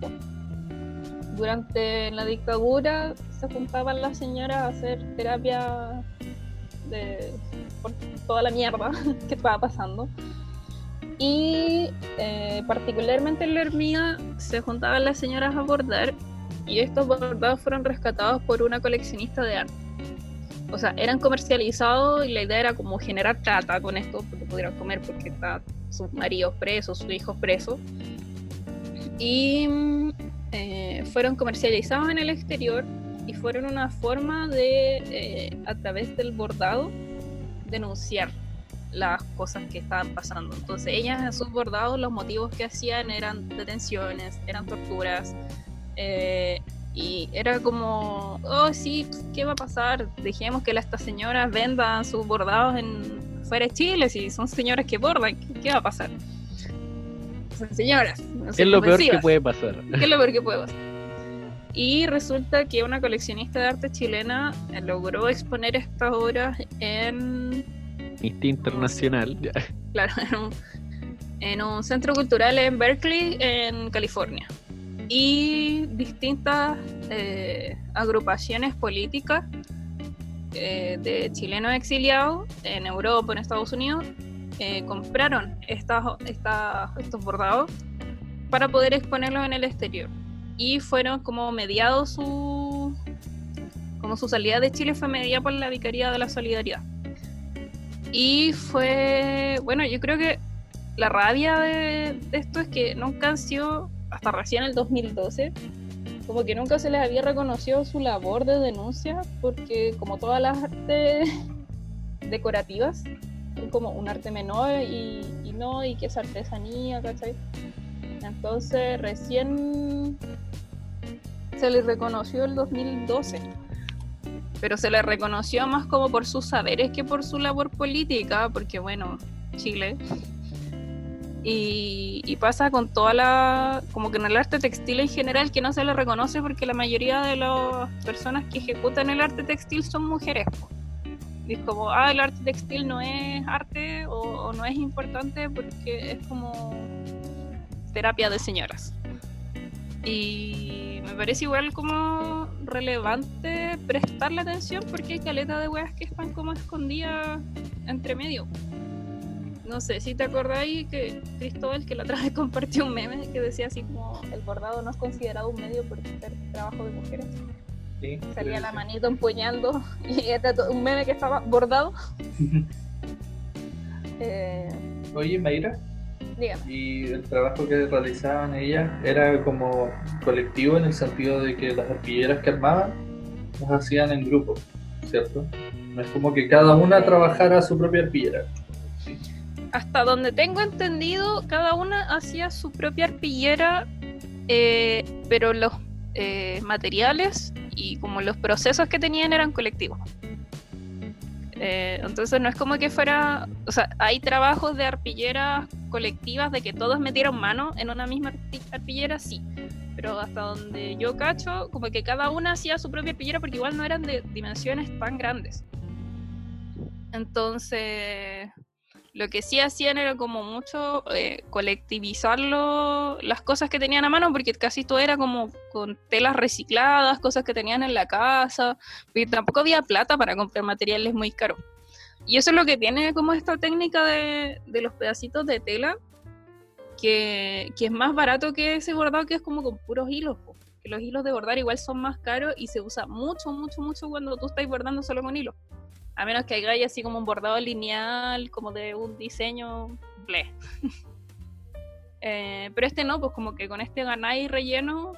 durante la dictadura se juntaban las señoras a hacer terapia de por toda la mierda [laughs] que estaba pasando. Y eh, particularmente en la Hermida se juntaban las señoras a bordar y estos bordados fueron rescatados por una coleccionista de arte. O sea, eran comercializados y la idea era como generar plata con esto, porque pudieran comer porque está sus maridos presos, sus hijos presos. Y eh, fueron comercializados en el exterior y fueron una forma de, eh, a través del bordado, denunciar las cosas que estaban pasando. Entonces ellas en sus bordados los motivos que hacían eran detenciones, eran torturas, eh, y era como, oh sí, ¿qué va a pasar? Dejemos que estas señoras vendan sus bordados en fuera de Chile, si son señoras que bordan, ¿qué, qué va a pasar? Son señoras. no ¿Qué sean es lo peor que puede pasar? ¿Qué es lo peor que puede pasar? Y resulta que una coleccionista de arte chilena logró exponer estas obras en, Insti Internacional. [laughs] claro, en un, en un centro cultural en Berkeley, en California. Y distintas eh, agrupaciones políticas eh, de chilenos exiliados en Europa, en Estados Unidos, eh, compraron estos bordados para poder exponerlos en el exterior. Y fueron como mediados su. Como su salida de Chile fue mediada por la Vicaría de la Solidaridad. Y fue. Bueno, yo creo que la rabia de, de esto es que nunca han sido, hasta recién el 2012, como que nunca se les había reconocido su labor de denuncia, porque como todas las artes [laughs] decorativas, es como un arte menor y, no, y que es artesanía, ¿cachai? Entonces recién se les reconoció el 2012, pero se les reconoció más como por sus saberes que por su labor política, porque bueno, Chile. Y, pasa con toda la, como que en el arte textil en general, que no se le reconoce porque la mayoría de las personas que ejecutan el arte textil son mujeres. Y es como, ah, el arte textil no es arte o, o no es importante porque es como terapia de señoras. Y me parece igual como relevante prestarle atención porque hay caleta de weas que están como escondidas entre medio. No sé si te acordáis que Cristóbal que la otra vez [laughs] compartió un meme que decía así como el bordado no es considerado un medio por ser trabajo de mujeres. Sí, Salía sí, la sí. manito empuñando [laughs] y to- un meme que estaba bordado. [laughs] Eh, Oye, Mayra, dígame. y el trabajo que realizaban ellas era como colectivo en el sentido de que las arpilleras que armaban las hacían en grupo, ¿cierto? No es como que cada una trabajara su propia arpillera. Hasta donde tengo entendido, cada una hacía su propia arpillera, eh, pero los eh, materiales y como los procesos que tenían eran colectivos. Eh, entonces no es como que fuera, o sea, hay trabajos de arpilleras colectivas de que todos metieron mano en una misma arpi- arpillera, sí. Pero hasta donde yo cacho, como que cada una hacía su propia arpillera porque igual no eran de dimensiones tan grandes. Entonces, lo que sí hacían era como mucho eh, colectivizarlo, las cosas que tenían a mano, porque casi todo era como con telas recicladas, cosas que tenían en la casa, porque tampoco había plata para comprar materiales muy caros. Y eso es lo que tiene como esta técnica de, de los pedacitos de tela, que, que es más barato que ese bordado que es como con puros hilos. po. Que los hilos de bordar igual son más caros y se usa mucho, mucho, mucho cuando tú estás bordando solo con hilo. A menos que haya así como un bordado lineal, como de un diseño ble. [laughs] Eh, pero este no, pues como que con este ganáis relleno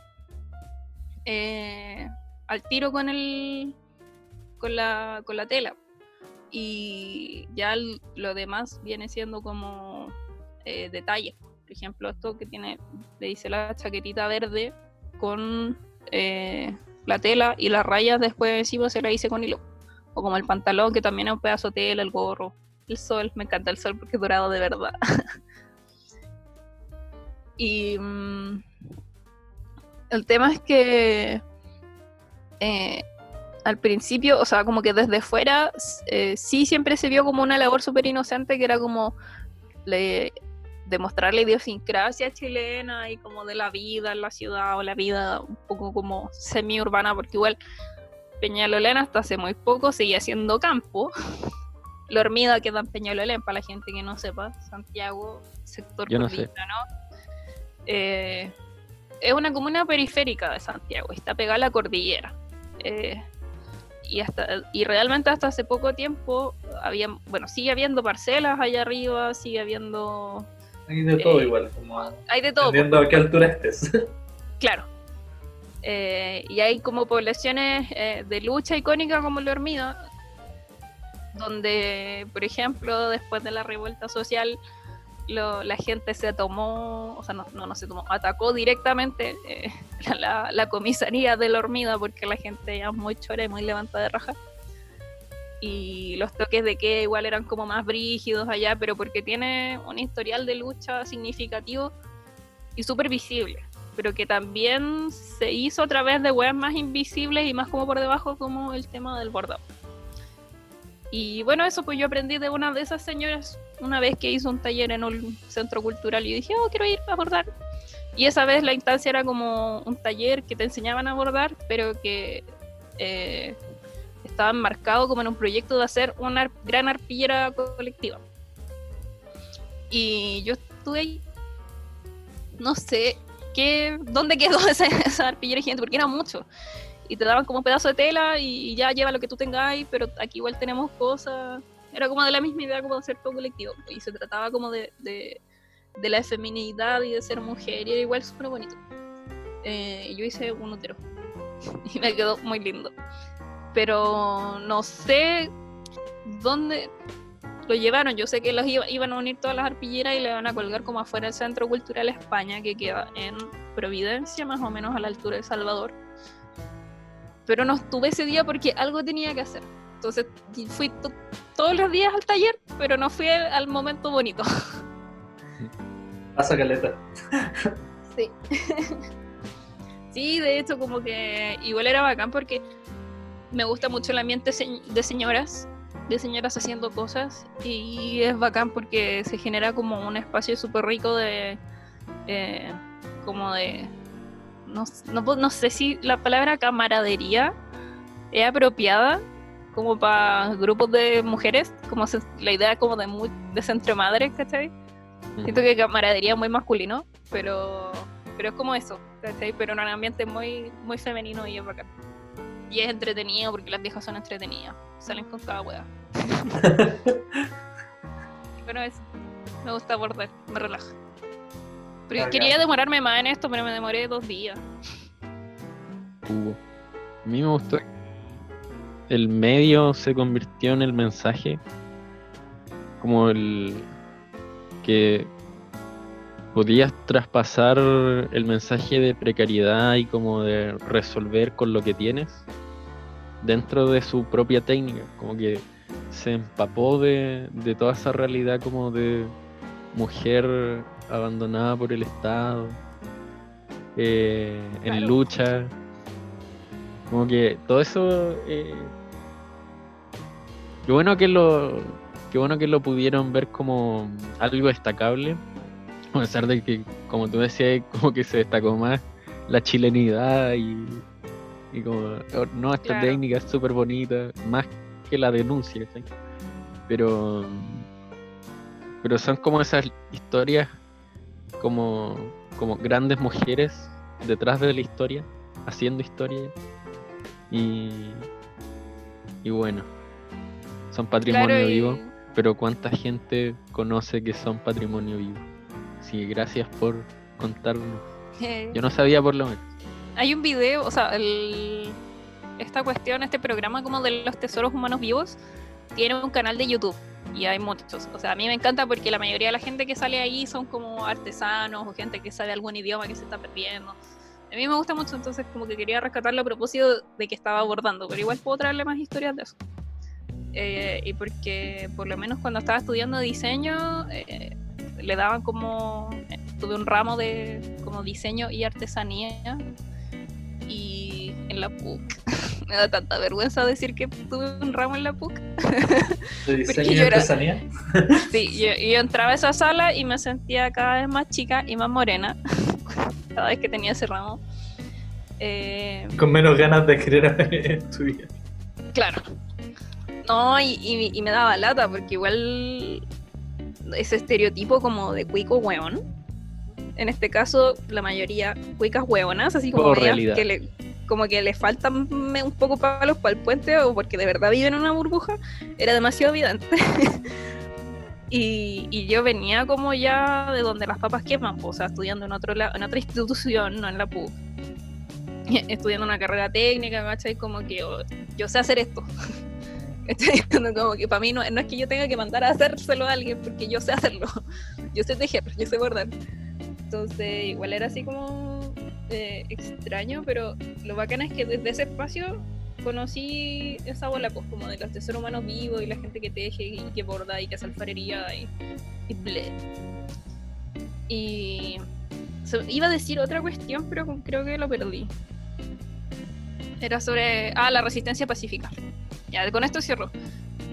eh, al tiro con el con la, con la tela. Y ya lo demás viene siendo como eh, detalles. Por ejemplo, esto que tiene, le dice la chaquetita verde con eh, la tela y las rayas después encima se la hice con hilo o como el pantalón que también es un pedazo de tela, el gorro, el sol, me encanta el sol porque es dorado de verdad. [laughs] y mm, el tema es que eh, al principio, o sea, como que desde fuera eh, sí siempre se vio como una labor súper inocente que era como le, demostrar la idiosincrasia chilena y como de la vida en la ciudad o la vida un poco como semi-urbana, porque igual Peñalolén hasta hace muy poco seguía siendo campo. La hormida queda en Peñalolén, para la gente que no sepa, Santiago, sector Yo no sé. ¿no? Eh, es una comuna periférica de Santiago, está pegada a la cordillera. Eh, y, hasta, y realmente hasta hace poco tiempo había, bueno, sigue habiendo parcelas allá arriba, sigue habiendo... Hay de todo Eh, igual, como Hay de todo. dependiendo a qué altura estés. [laughs] Claro. Eh, y hay como poblaciones eh, de lucha icónica como la hormiga, donde, por ejemplo, después de la revuelta social, la gente se tomó, o sea, no, no, no se tomó, atacó directamente eh, [laughs] la, la comisaría de la hormiga porque la gente ya es muy chora y muy levanta de raja. Y los toques de que igual eran como más brígidos allá, pero porque tiene un historial de lucha significativo y súper visible. Pero que también se hizo a través de webs más invisibles y más como por debajo, como el tema del bordado. Y bueno, eso pues yo aprendí de una de esas señoras una vez que hizo un taller en un centro cultural y dije, oh, quiero ir a bordar. Y esa vez la instancia era como un taller que te enseñaban a bordar, pero que eh, estaba enmarcado como en un proyecto de hacer una gran arpillera colectiva. Y yo estuve ahí, no sé qué, dónde quedó [laughs] esa, esa arpillera gente, porque era mucho. Y te daban como un pedazo de tela y ya lleva lo que tú tengáis, pero aquí igual tenemos cosas. Era como de la misma idea como de hacer todo colectivo. Y se trataba como de, de, de la feminidad y de ser mujer, y era igual súper bonito. Eh, yo hice un útero [laughs] y me quedó muy lindo. Pero no sé dónde lo llevaron. Yo sé que los iban a unir todas las arpilleras y le van a colgar como afuera del Centro Cultural España, que queda en Providencia, más o menos a la altura de Salvador. Pero no estuve ese día porque algo tenía que hacer. Entonces fui todos los días al taller, pero no fui al, al momento bonito. [laughs] Pasa caleta. Sí. [laughs] sí, de hecho, como que igual era bacán porque me gusta mucho el ambiente de señoras, de señoras haciendo cosas y es bacán porque se genera como un espacio súper rico de, eh, como de, no, no, no, sé si la palabra camaradería es apropiada como para grupos de mujeres, como se, la idea como de, muy, de centro madre, ¿cachai? Siento que camaradería es muy masculino, pero, pero es como eso, ¿cachai? Pero en un ambiente muy, muy femenino y es bacán. Y es entretenido porque las viejas son entretenidas. Salen con cada hueá. [laughs] bueno, eso. Me gusta bordar, me relaja. Pero Ah, quería ya. demorarme más en esto, pero me demoré dos días. Uh, a mí me gustó. El medio se convirtió en el mensaje. Como el que podías traspasar el mensaje de precariedad y como de resolver con lo que tienes dentro de su propia técnica. Como que se empapó de, de toda esa realidad como de mujer abandonada por el Estado, eh, en lucha. Como que todo eso. eh, qué bueno que lo. Qué bueno que lo pudieron ver como algo destacable. A pesar de que, como tú decías, [laughs] como que se destacó más la chilenidad y, y como, no, esta Claro. técnica es súper bonita, más que la denuncia. Pero, pero son como esas historias, como, como grandes mujeres detrás de la historia, haciendo historia. Y, y bueno, son patrimonio Claro, y- vivo, pero ¿cuánta gente conoce que son patrimonio vivo? Sí, gracias por contarnos. Yo no sabía por lo menos. Hay un video, o sea, el- esta cuestión, este programa como de los tesoros humanos vivos, tiene un canal de YouTube y hay muchos. O sea, a mí me encanta porque la mayoría de la gente que sale ahí son como artesanos o gente que sabe algún idioma que se está perdiendo. A mí me gusta mucho, entonces como que quería rescatarlo a propósito de que estaba abordando, pero igual puedo traerle más historias de eso. Eh, y porque por lo menos cuando estaba estudiando diseño, eh, le daban como, eh, tuve un ramo de como diseño y artesanía y en la PUC. [laughs] Me da tanta vergüenza decir que tuve un ramo en la PUC. De [laughs] diseño y era- artesanía. [laughs] Sí, yo, yo entraba a esa sala y me sentía cada vez más chica y más morena cada vez que tenía ese ramo. Eh, Con menos ganas de querer estudiar. claro. No, y, y- y me daba lata porque igual ese estereotipo como de cuico hueón. En este caso, la mayoría cuicas hueonas, así como que le, como que le faltan un poco palos para el puente o porque de verdad viven en una burbuja, era demasiado evidente. [laughs] y, y yo venía como ya de donde las papas queman, o sea, estudiando en, otro en otra institución, no en la PUC. [laughs] Estudiando una carrera técnica, ¿cachai? Como que oh, yo sé hacer esto. [laughs] [laughs] Como que para mí no, no es que yo tenga que mandar a hacérselo a alguien, porque yo sé hacerlo. [laughs] Yo sé tejer, yo sé bordar. Entonces, igual era así como eh, extraño, pero lo bacán es que desde ese espacio conocí esa bola, pues, como de los tesoros humanos vivos y la gente que teje y que borda y que hace alfarería y, y ble. Y, So- iba a decir otra cuestión, pero creo que lo perdí. Era sobre. Ah, la resistencia pacífica. Ya, con esto cierro.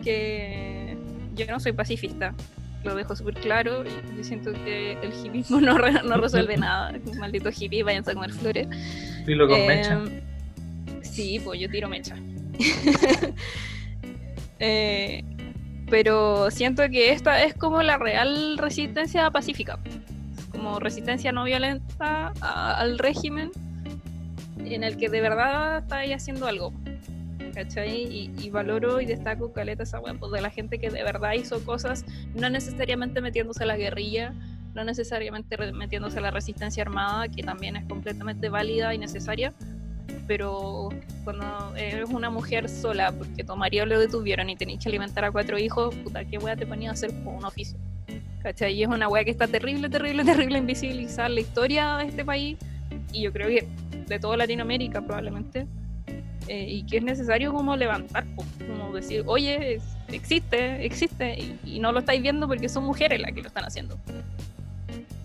Que yo no soy pacifista. Lo dejo súper claro. y Yo siento que el hipismo no, re- no resuelve [laughs] nada. Malditos hippies, váyanse a comer flores. Filo con Eh, mecha. Sí, pues yo tiro mecha. [laughs] Eh, pero siento que esta es como la real resistencia pacífica. Como resistencia no violenta a- al régimen en el que de verdad está ahí haciendo algo. ¿Cachai? Y, y valoro y destaco caleta esa wea, pues, de la gente que de verdad hizo cosas, no necesariamente metiéndose a la guerrilla, no necesariamente metiéndose a la resistencia armada, que también es completamente válida y necesaria, pero cuando eres una mujer sola, porque tu marido lo detuvieron y tenéis que alimentar a cuatro hijos, puta, ¿qué wea te ponía a hacer como un oficio? ¿Cachai? Y es una wea que está terrible, terrible, [laughs] terrible invisibilizada en la historia de este país, y yo creo que de toda Latinoamérica probablemente, eh, y que es necesario como levantar, como decir, oye, existe, existe, y, no lo estáis viendo porque son mujeres las que lo están haciendo.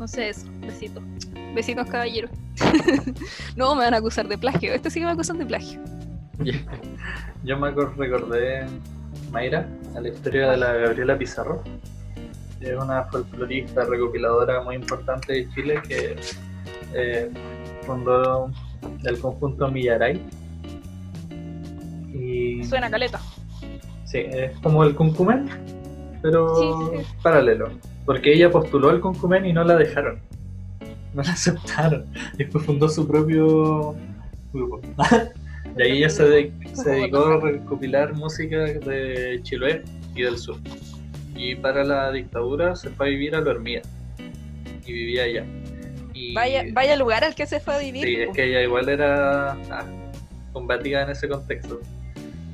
Sé eso, besitos. Besitos, caballeros. [laughs] no, me van a acusar de plagio. Este sí que me acusan de plagio. Yo me recordé Mayra, a la historia de la Gabriela Pizarro. Es una folclorista recopiladora muy importante de Chile que eh, fundó el conjunto Millaray. Y Suena caleta. sí, es como el Concumén, pero Sí, sí, sí. paralelo. Porque ella postuló el Concumén y no la dejaron. No la aceptaron. Después fundó su propio grupo. Y ahí ella se, de- se dedicó a recopilar música de Chiloé y del sur. Y para la dictadura se fue a vivir a la Hormiga. Y vivía allá. Y, Vaya, vaya lugar al que se fue a vivir. Sí, es que ella igual era ah, combativa en ese contexto.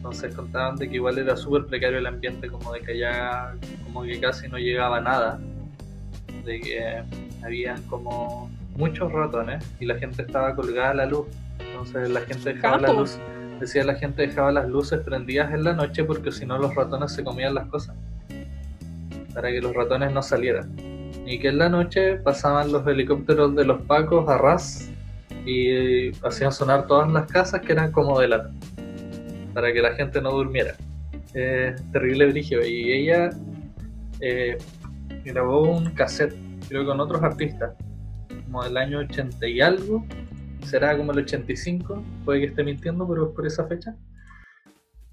Entonces contaban de que igual era súper precario el ambiente, como de que allá como que casi no llegaba nada. De que habían como muchos ratones y la gente estaba colgada a la luz. Entonces la gente dejaba la luz, decía la gente dejaba las luces prendidas en la noche porque si no los ratones se comían las cosas. Para que los ratones no salieran. Y que en la noche pasaban los helicópteros de los pacos a ras y hacían sonar todas las casas que eran como de lata para que la gente no durmiera. Eh, terrible brigio. Y ella eh, grabó un cassette, creo con otros artistas, como del año 80 y algo, será como el 85, puede que esté mintiendo, pero es por esa fecha.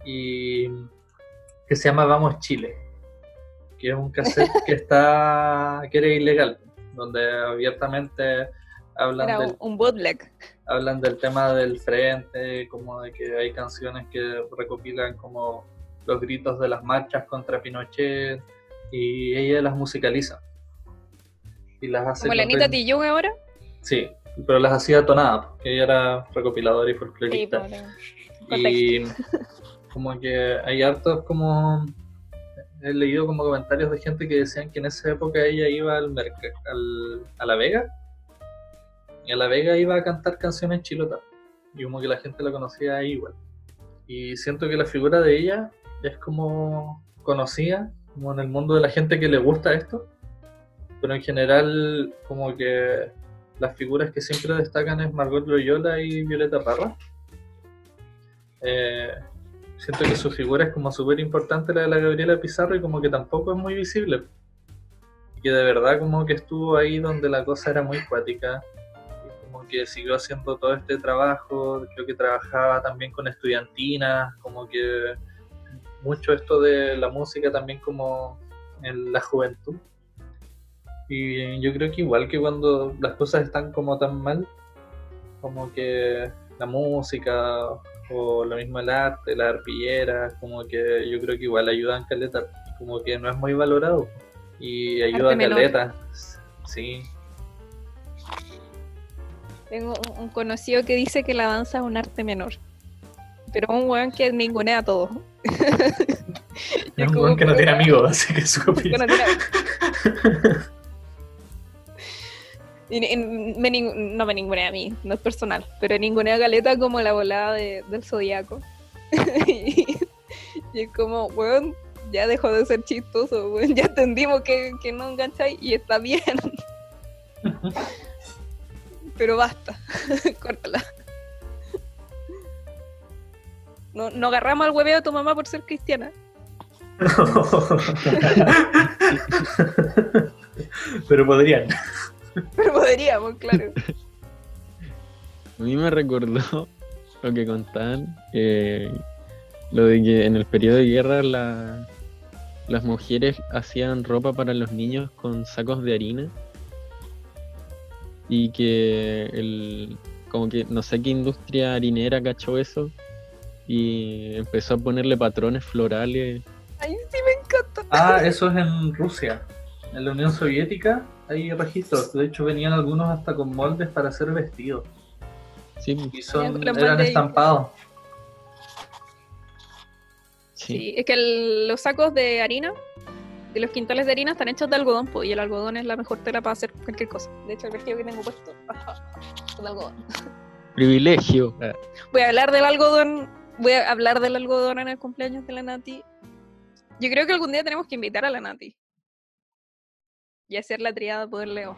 Y que se llama Vamos Chile, que es un cassette que [laughs] está que era ilegal, donde abiertamente hablan Era del un bootleg. Hablan del tema del frente, como de que hay canciones que recopilan como los gritos de las marchas contra Pinochet y ella las musicaliza. Y las hace Como la Anita Tijoux ahora. Sí, pero las hacía tonadas, porque ella era recopiladora y folclorista. y [laughs] como que hay hartos como he leído como comentarios de gente que decían que en esa época ella iba al, al a La Vega a La Vega iba a cantar canciones chilotas y como que la gente la conocía ahí igual y siento que la figura de ella es como conocida como en el mundo de la gente que le gusta esto pero en general como que las figuras que siempre destacan es Margot Loyola y Violeta Parra eh, siento que su figura es como súper importante la de la Gabriela Pizarro y como que tampoco es muy visible. Y que de verdad como que estuvo ahí donde la cosa era muy cuática. Que siguió haciendo todo este trabajo, creo que trabajaba también con estudiantinas, como que mucho esto de la música también como en la juventud. Y yo creo que igual que cuando las cosas están como tan mal, como que la música o lo mismo el arte, la arpillera, como que yo creo que igual ayudan caleta, como que no es muy valorado y ayuda a caleta. Sí, Tengo un, un conocido que dice que la danza es un arte menor. Pero un weón que ningunea todo. [laughs] es un weón que no tiene amigos, así que su [laughs] opinión. [laughs] me nin- no me ningunea a mí, no es personal, pero ningunea a Galeta como la volada de- del zodiaco. y, y es como, weón, ya dejó de ser chistoso, weón, ya entendimos que, que no engancháis y está bien. Pero basta, [laughs] córtala. No, no agarramos al hueveo de tu mamá por ser cristiana. [laughs] Pero podrían. Pero podríamos, claro. A mí me recordó lo que contaban, eh, lo de que en el periodo de guerra la- las mujeres hacían ropa para los niños con sacos de harina y que el, como que no sé qué industria harinera cachó eso y empezó a ponerle patrones florales. Ay, sí me encanta. Ah, [laughs] eso es en Rusia. En la Unión Soviética hay registros. De hecho, venían algunos hasta con moldes para hacer vestidos. Sí, Y son, eran estampados. sí. Sí, es que el- los sacos de harina, de los quintales de harina, están hechos de algodón, po, y el algodón es la mejor tela para hacer cualquier cosa. De hecho, el vestido que tengo puesto [laughs] es de algodón. Privilegio. Voy a hablar del algodón, voy a hablar del algodón en el cumpleaños de la Nati. Yo creo que algún día tenemos que invitar a la Nati. Y hacer la triada Poder Leo.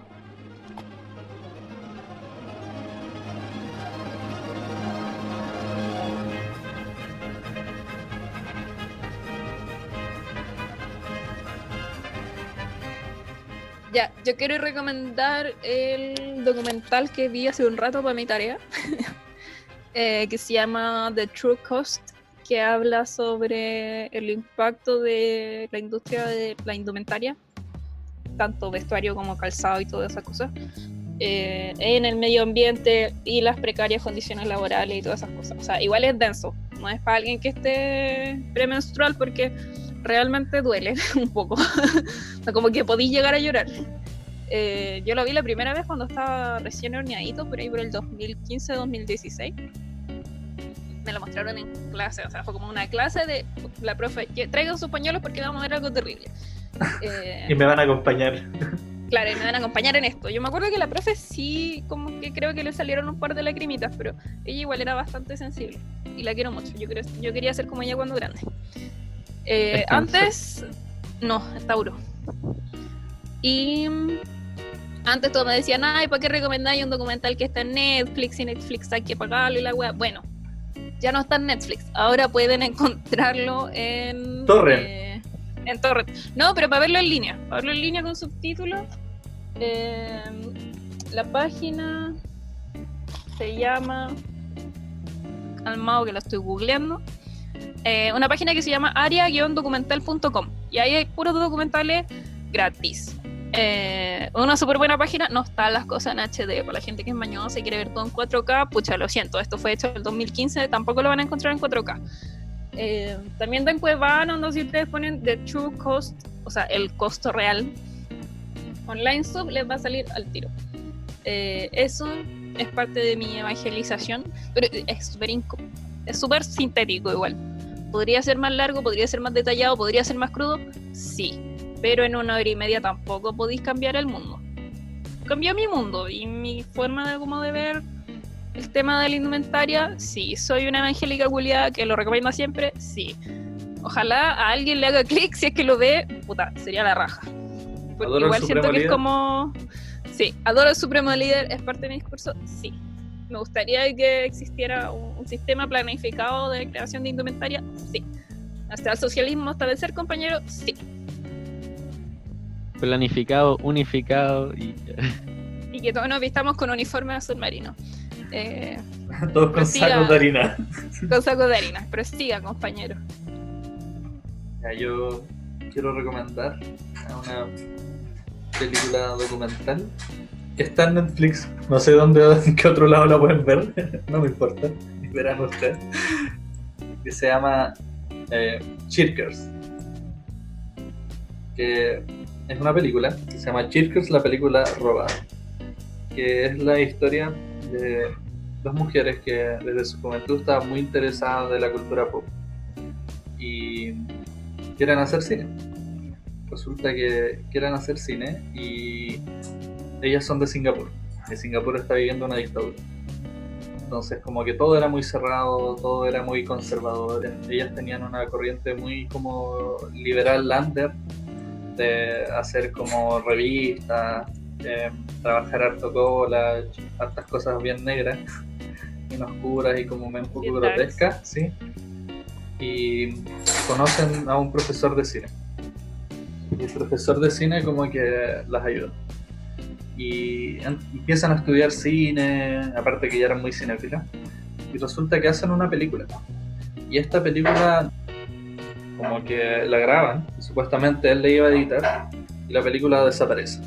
Ya, yo quiero recomendar el documental que vi hace un rato para mi tarea, [laughs] eh, que se llama The True Cost, que habla sobre el impacto de la industria de la indumentaria, tanto vestuario como calzado y todas esas cosas, eh, en el medio ambiente y las precarias condiciones laborales y todas esas cosas. O sea, igual es denso, no es para alguien que esté premenstrual porque realmente duele [laughs] un poco. Como que podí llegar a llorar. Eh, yo lo vi la primera vez cuando estaba recién horneadito, por ahí por el 2015-2016. Me lo mostraron en clase, o sea, fue como una clase de la profe, traigan sus pañuelos porque vamos a ver algo terrible. [laughs] Eh, Y me van a acompañar. Claro, y me van a acompañar en esto. Yo me acuerdo que la profe sí, como que creo que le salieron un par de lagrimitas, pero ella igual era bastante sensible. Y la quiero mucho. Yo, creo, yo quería ser como ella cuando grande. Eh, antes, no, Tauro. Y antes todos me decían, ay, ¿para qué recomendáis un documental que está en Netflix y Netflix hay que pagarlo y la wea? Bueno, ya no está en Netflix. Ahora pueden [laughs] encontrarlo en... Torrent. eh, en Torrent. No, pero para verlo en línea. Para verlo en línea con subtítulos. eh, la página se llama... Calmado que la estoy googleando. Eh, una página que se llama aria-documental.com. Y ahí hay puros documentales gratis. Eh, una súper buena página, no están las cosas en HD. Para la gente que es mañosa y quiere ver todo en 4K, pucha, lo siento, esto fue hecho en el 2015, tampoco lo van a encontrar en 4K. Eh, también en Cuevana, donde si ustedes ponen The True Cost, o sea, el costo real, online sub les va a salir al tiro. Eh, eso es parte de mi evangelización, pero es súper es súper sintético igual. ¿Podría ser más largo? ¿Podría ser más detallado? ¿Podría ser más crudo? Sí, pero en una hora y media tampoco podéis cambiar el mundo. Cambió mi mundo y mi forma de, como de ver el tema de la indumentaria. Sí, soy una evangélica culiada que lo recomienda siempre. Sí. Ojalá a alguien le haga [laughs] clic si es que lo ve. Puta, sería la raja. Porque igual siento que es Líder. como. Sí, adoro al Supremo Líder, es parte de mi discurso. Sí. Me gustaría que existiera un, un sistema planificado de creación de indumentaria. Sí. Hasta el socialismo establecer, compañero. Sí. Planificado, unificado y Y que todos nos vistamos con uniforme azul marino. Eh, [laughs] Todos con Siga. sacos de harina. con saco de harina. Pero siga, compañero. Ya, yo quiero recomendar una película documental que está en Netflix. No sé dónde, [laughs] en qué otro lado la pueden ver, [laughs] no me importa, verán ustedes. Que se llama eh. Que es una película que se llama Chirkers, la película robada. Que es la historia de dos mujeres que desde su juventud estaban muy interesadas de la cultura pop. Y quieren hacer cine. Resulta que quieren hacer cine y ellas son de Singapur. Y Singapur está viviendo una dictadura. Entonces como que todo era muy cerrado, todo era muy conservador. Ellas tenían una corriente muy como liberal lander de hacer como revistas eh, trabajar harto cola, hartas cosas bien negras, bien oscuras y como un poco grotescas, ¿sí? Y conocen a un profesor de cine. Y el profesor de cine como que las ayuda. Y em- empiezan a estudiar cine, aparte que ya eran muy cinéfilos, y resulta que hacen una película. Y esta película como que la graban, y supuestamente él le iba a editar, y la película desaparece.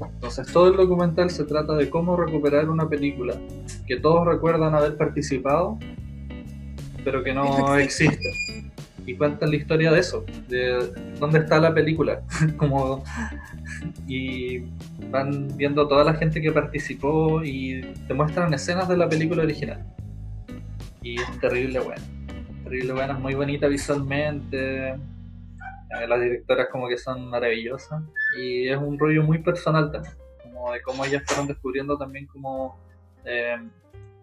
Entonces todo el documental se trata de cómo recuperar una película que todos recuerdan haber participado, pero que no [laughs] existe. Y cuentan la historia de eso, de dónde está la película. [laughs] como, y van viendo toda la gente que participó y te muestran escenas de la película original. Y es terrible bueno. Terrible buena, es muy bonita visualmente. Eh, Las directoras como que son maravillosas. Y es un rollo muy personal también. Como de cómo ellas fueron descubriendo también como eh,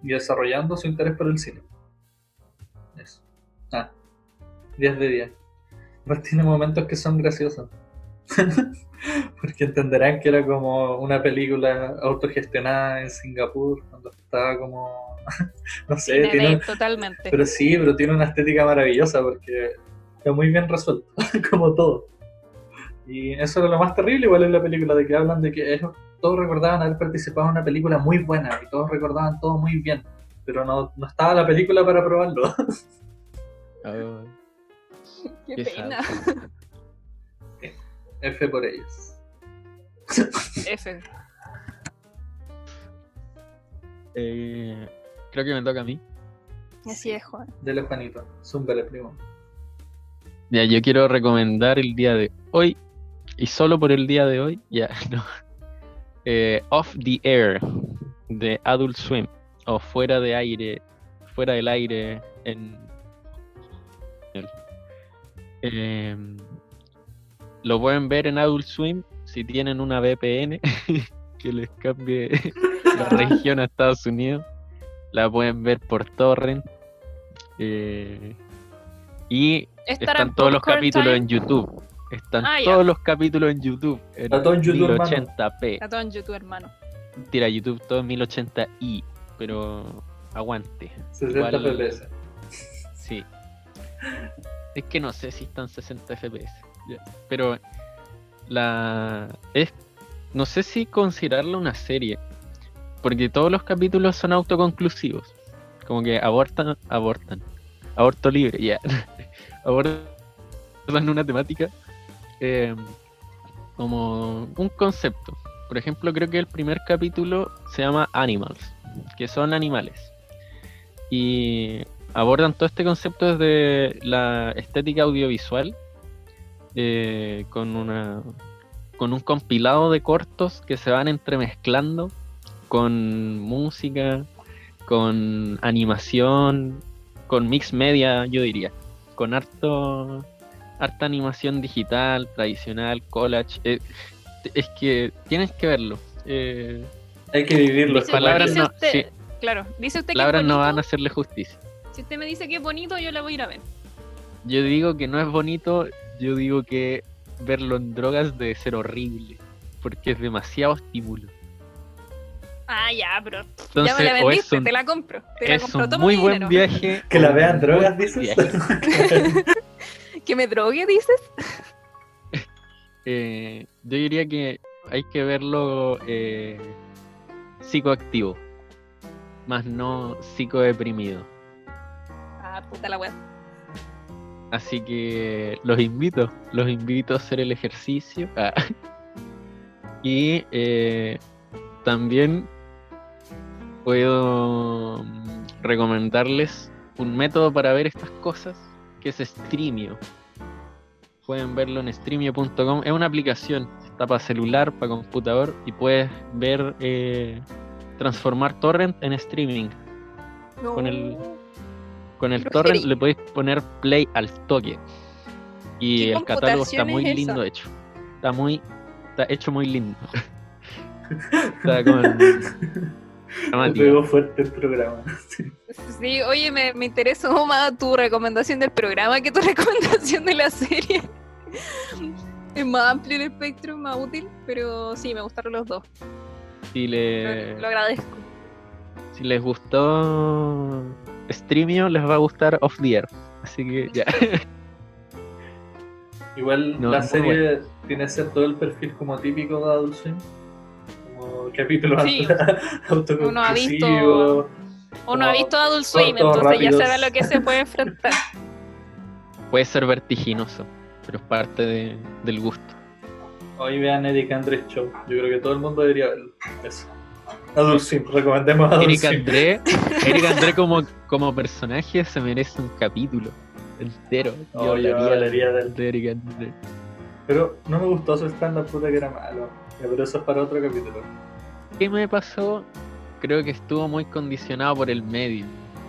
y desarrollando su interés por el cine. Eso. Ah, 10 de 10. Pues tiene momentos que son graciosos. [laughs] Porque entenderán que era como una película autogestionada en Singapur, cuando estaba como. [laughs] no sé, Cine tiene, totalmente. pero sí, pero tiene una estética maravillosa porque está muy bien resuelto, [laughs] como todo. Y eso era lo más terrible, igual en la película, de que hablan de que ellos todos recordaban haber participado en una película muy buena y todos recordaban todo muy bien, pero no, no estaba la película para probarlo. Oh, [laughs] Qué qué pena. [laughs] F por ellos. F. Eh, creo que me toca a mí. Así es, Juan. Dele Juanito, zúmbale primo. Ya, yo quiero recomendar el día de hoy, y solo por el día de hoy, ya, [laughs] no. Eh, Off the Air, de Adult Swim, o Fuera de Aire, Fuera del Aire en... Eh, lo pueden ver en Adult Swim si tienen una VPN [laughs] que les cambie [laughs] la región a Estados Unidos. La pueden ver por torrent. eh, y están todos los capítulos Time. en YouTube. Están Ah, todos los capítulos en YouTube. En Está todo en YouTube, hermano. 1080p. Está todo en YouTube, hermano. Tira YouTube todo en 1080i. Pero aguante. 60 Igual- FPS. Sí. [laughs] Es que no sé si están 60 FPS. Pero la. Es. No sé si considerarla una serie. Porque todos los capítulos son autoconclusivos. Como que abortan. Abortan. Aborto libre, ya. [laughs] Abordan una temática. eh, como un concepto. Por ejemplo, creo que el primer capítulo se llama Animals. Que son animales. Y abordan todo este concepto desde la estética audiovisual eh, con una con un compilado de cortos que se van entremezclando con música, con animación, con mix media, yo diría, con harto harta animación digital, tradicional, collage. eh, es que tienes que verlo. eh, Hay que vivirlo. Dice- palabras dice no- usted- sí. Claro, dice usted que palabras no van a hacerle justicia. Si usted me dice que es bonito, yo la voy a ir a ver. Yo digo que no es bonito, yo digo que verlo en drogas debe ser horrible, porque es demasiado estímulo. Ah, ya, pero Entonces, ya me la vendiste, un, te la compro. Te la es compro, un toma muy mi buen dinero. viaje. Que la vean drogas, dices. [laughs] ¿Que me drogue, dices? [laughs] Eh, yo diría que hay que verlo eh, psicoactivo, más no psicodeprimido. Ah, puta la weá. Así que los invito, los invito a hacer el ejercicio. Ah. [laughs] Y eh, también puedo mm, recomendarles un método para ver estas cosas que es Streamio. Pueden verlo en streamio.com. Es una aplicación, está para celular, para computador y puedes ver, eh, transformar torrent en streaming. Con el- Con el torrent le podéis poner play al toque. Y ¿Qué el catálogo está muy es lindo esa? hecho. Está muy. Está hecho muy lindo. [laughs] está con. [laughs] Pegó fuerte el programa. [laughs] Sí, oye, me, me interesó más tu recomendación del programa que tu recomendación de la serie. Es más amplio el espectro, más útil, pero sí, me gustaron los dos. Si, Lo, le, lo agradezco. si les gustó Streamio, les va a gustar Off the Earth. Así que ya. Igual No, la serie tiene que ser todo el perfil como típico de Adult Swim. Como capítulos Sí. [laughs] Uno ha visto- Uno ha Como visto Adult Swim, entonces ya rápidos. sabe a lo que se puede enfrentar. [laughs] Puede ser vertiginoso, pero es parte de- del gusto. Hoy vean Eric Andrés Show. Yo creo que todo el mundo debería verlo. Eso. Adult Swim, recomendemos Adult Eric. André, [laughs] Eric André como, como personaje se merece un capítulo entero. Oh, yo hablaría de él. de Eric André. Pero no me gustó su stand-up, puta que era malo. Pero eso es para otro capítulo. ¿Qué me pasó? Creo que estuvo muy condicionado por el medio.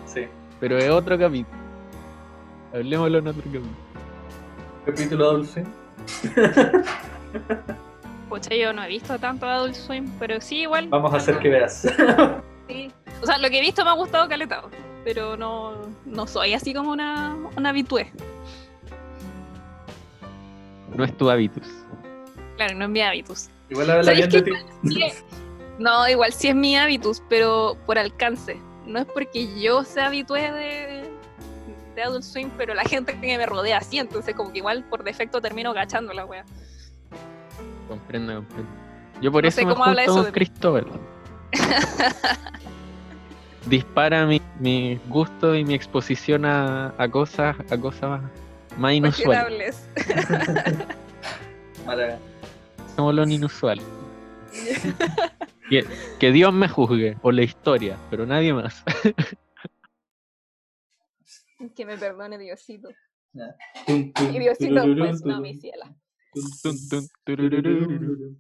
Sí. Pero es otro capítulo. Hablemoslo en otro capítulo. Capítulo Swim. [laughs] Pucha, yo no he visto tanto Adult Swim, pero sí, igual. Vamos a hacer que veas. [laughs] Sí. O sea, lo que he visto me ha gustado caletado, pero no, no soy así como una, una habitué. No es tu hábitus. Claro, no es mi hábitus. Igual habla ¿Sabéis bien de ti. No, igual sí es mi hábitus, pero por alcance. No es porque yo sea habitué de, de Adult Swim, pero la gente que me rodea sí, entonces como que igual por defecto termino gachando la wea. Comprendo, comprendo. Yo por No eso sé me cómo habla junto eso con. Cristóbal. [laughs] Dispara mi, mi gusto y mi exposición a, a cosas a cosas más inusuales. Como lo inusual. Que, que Dios me juzgue, o la historia, pero nadie más. que me perdone Diosito. Y Diosito, pues no, mi ciela. Dun, dun, dun,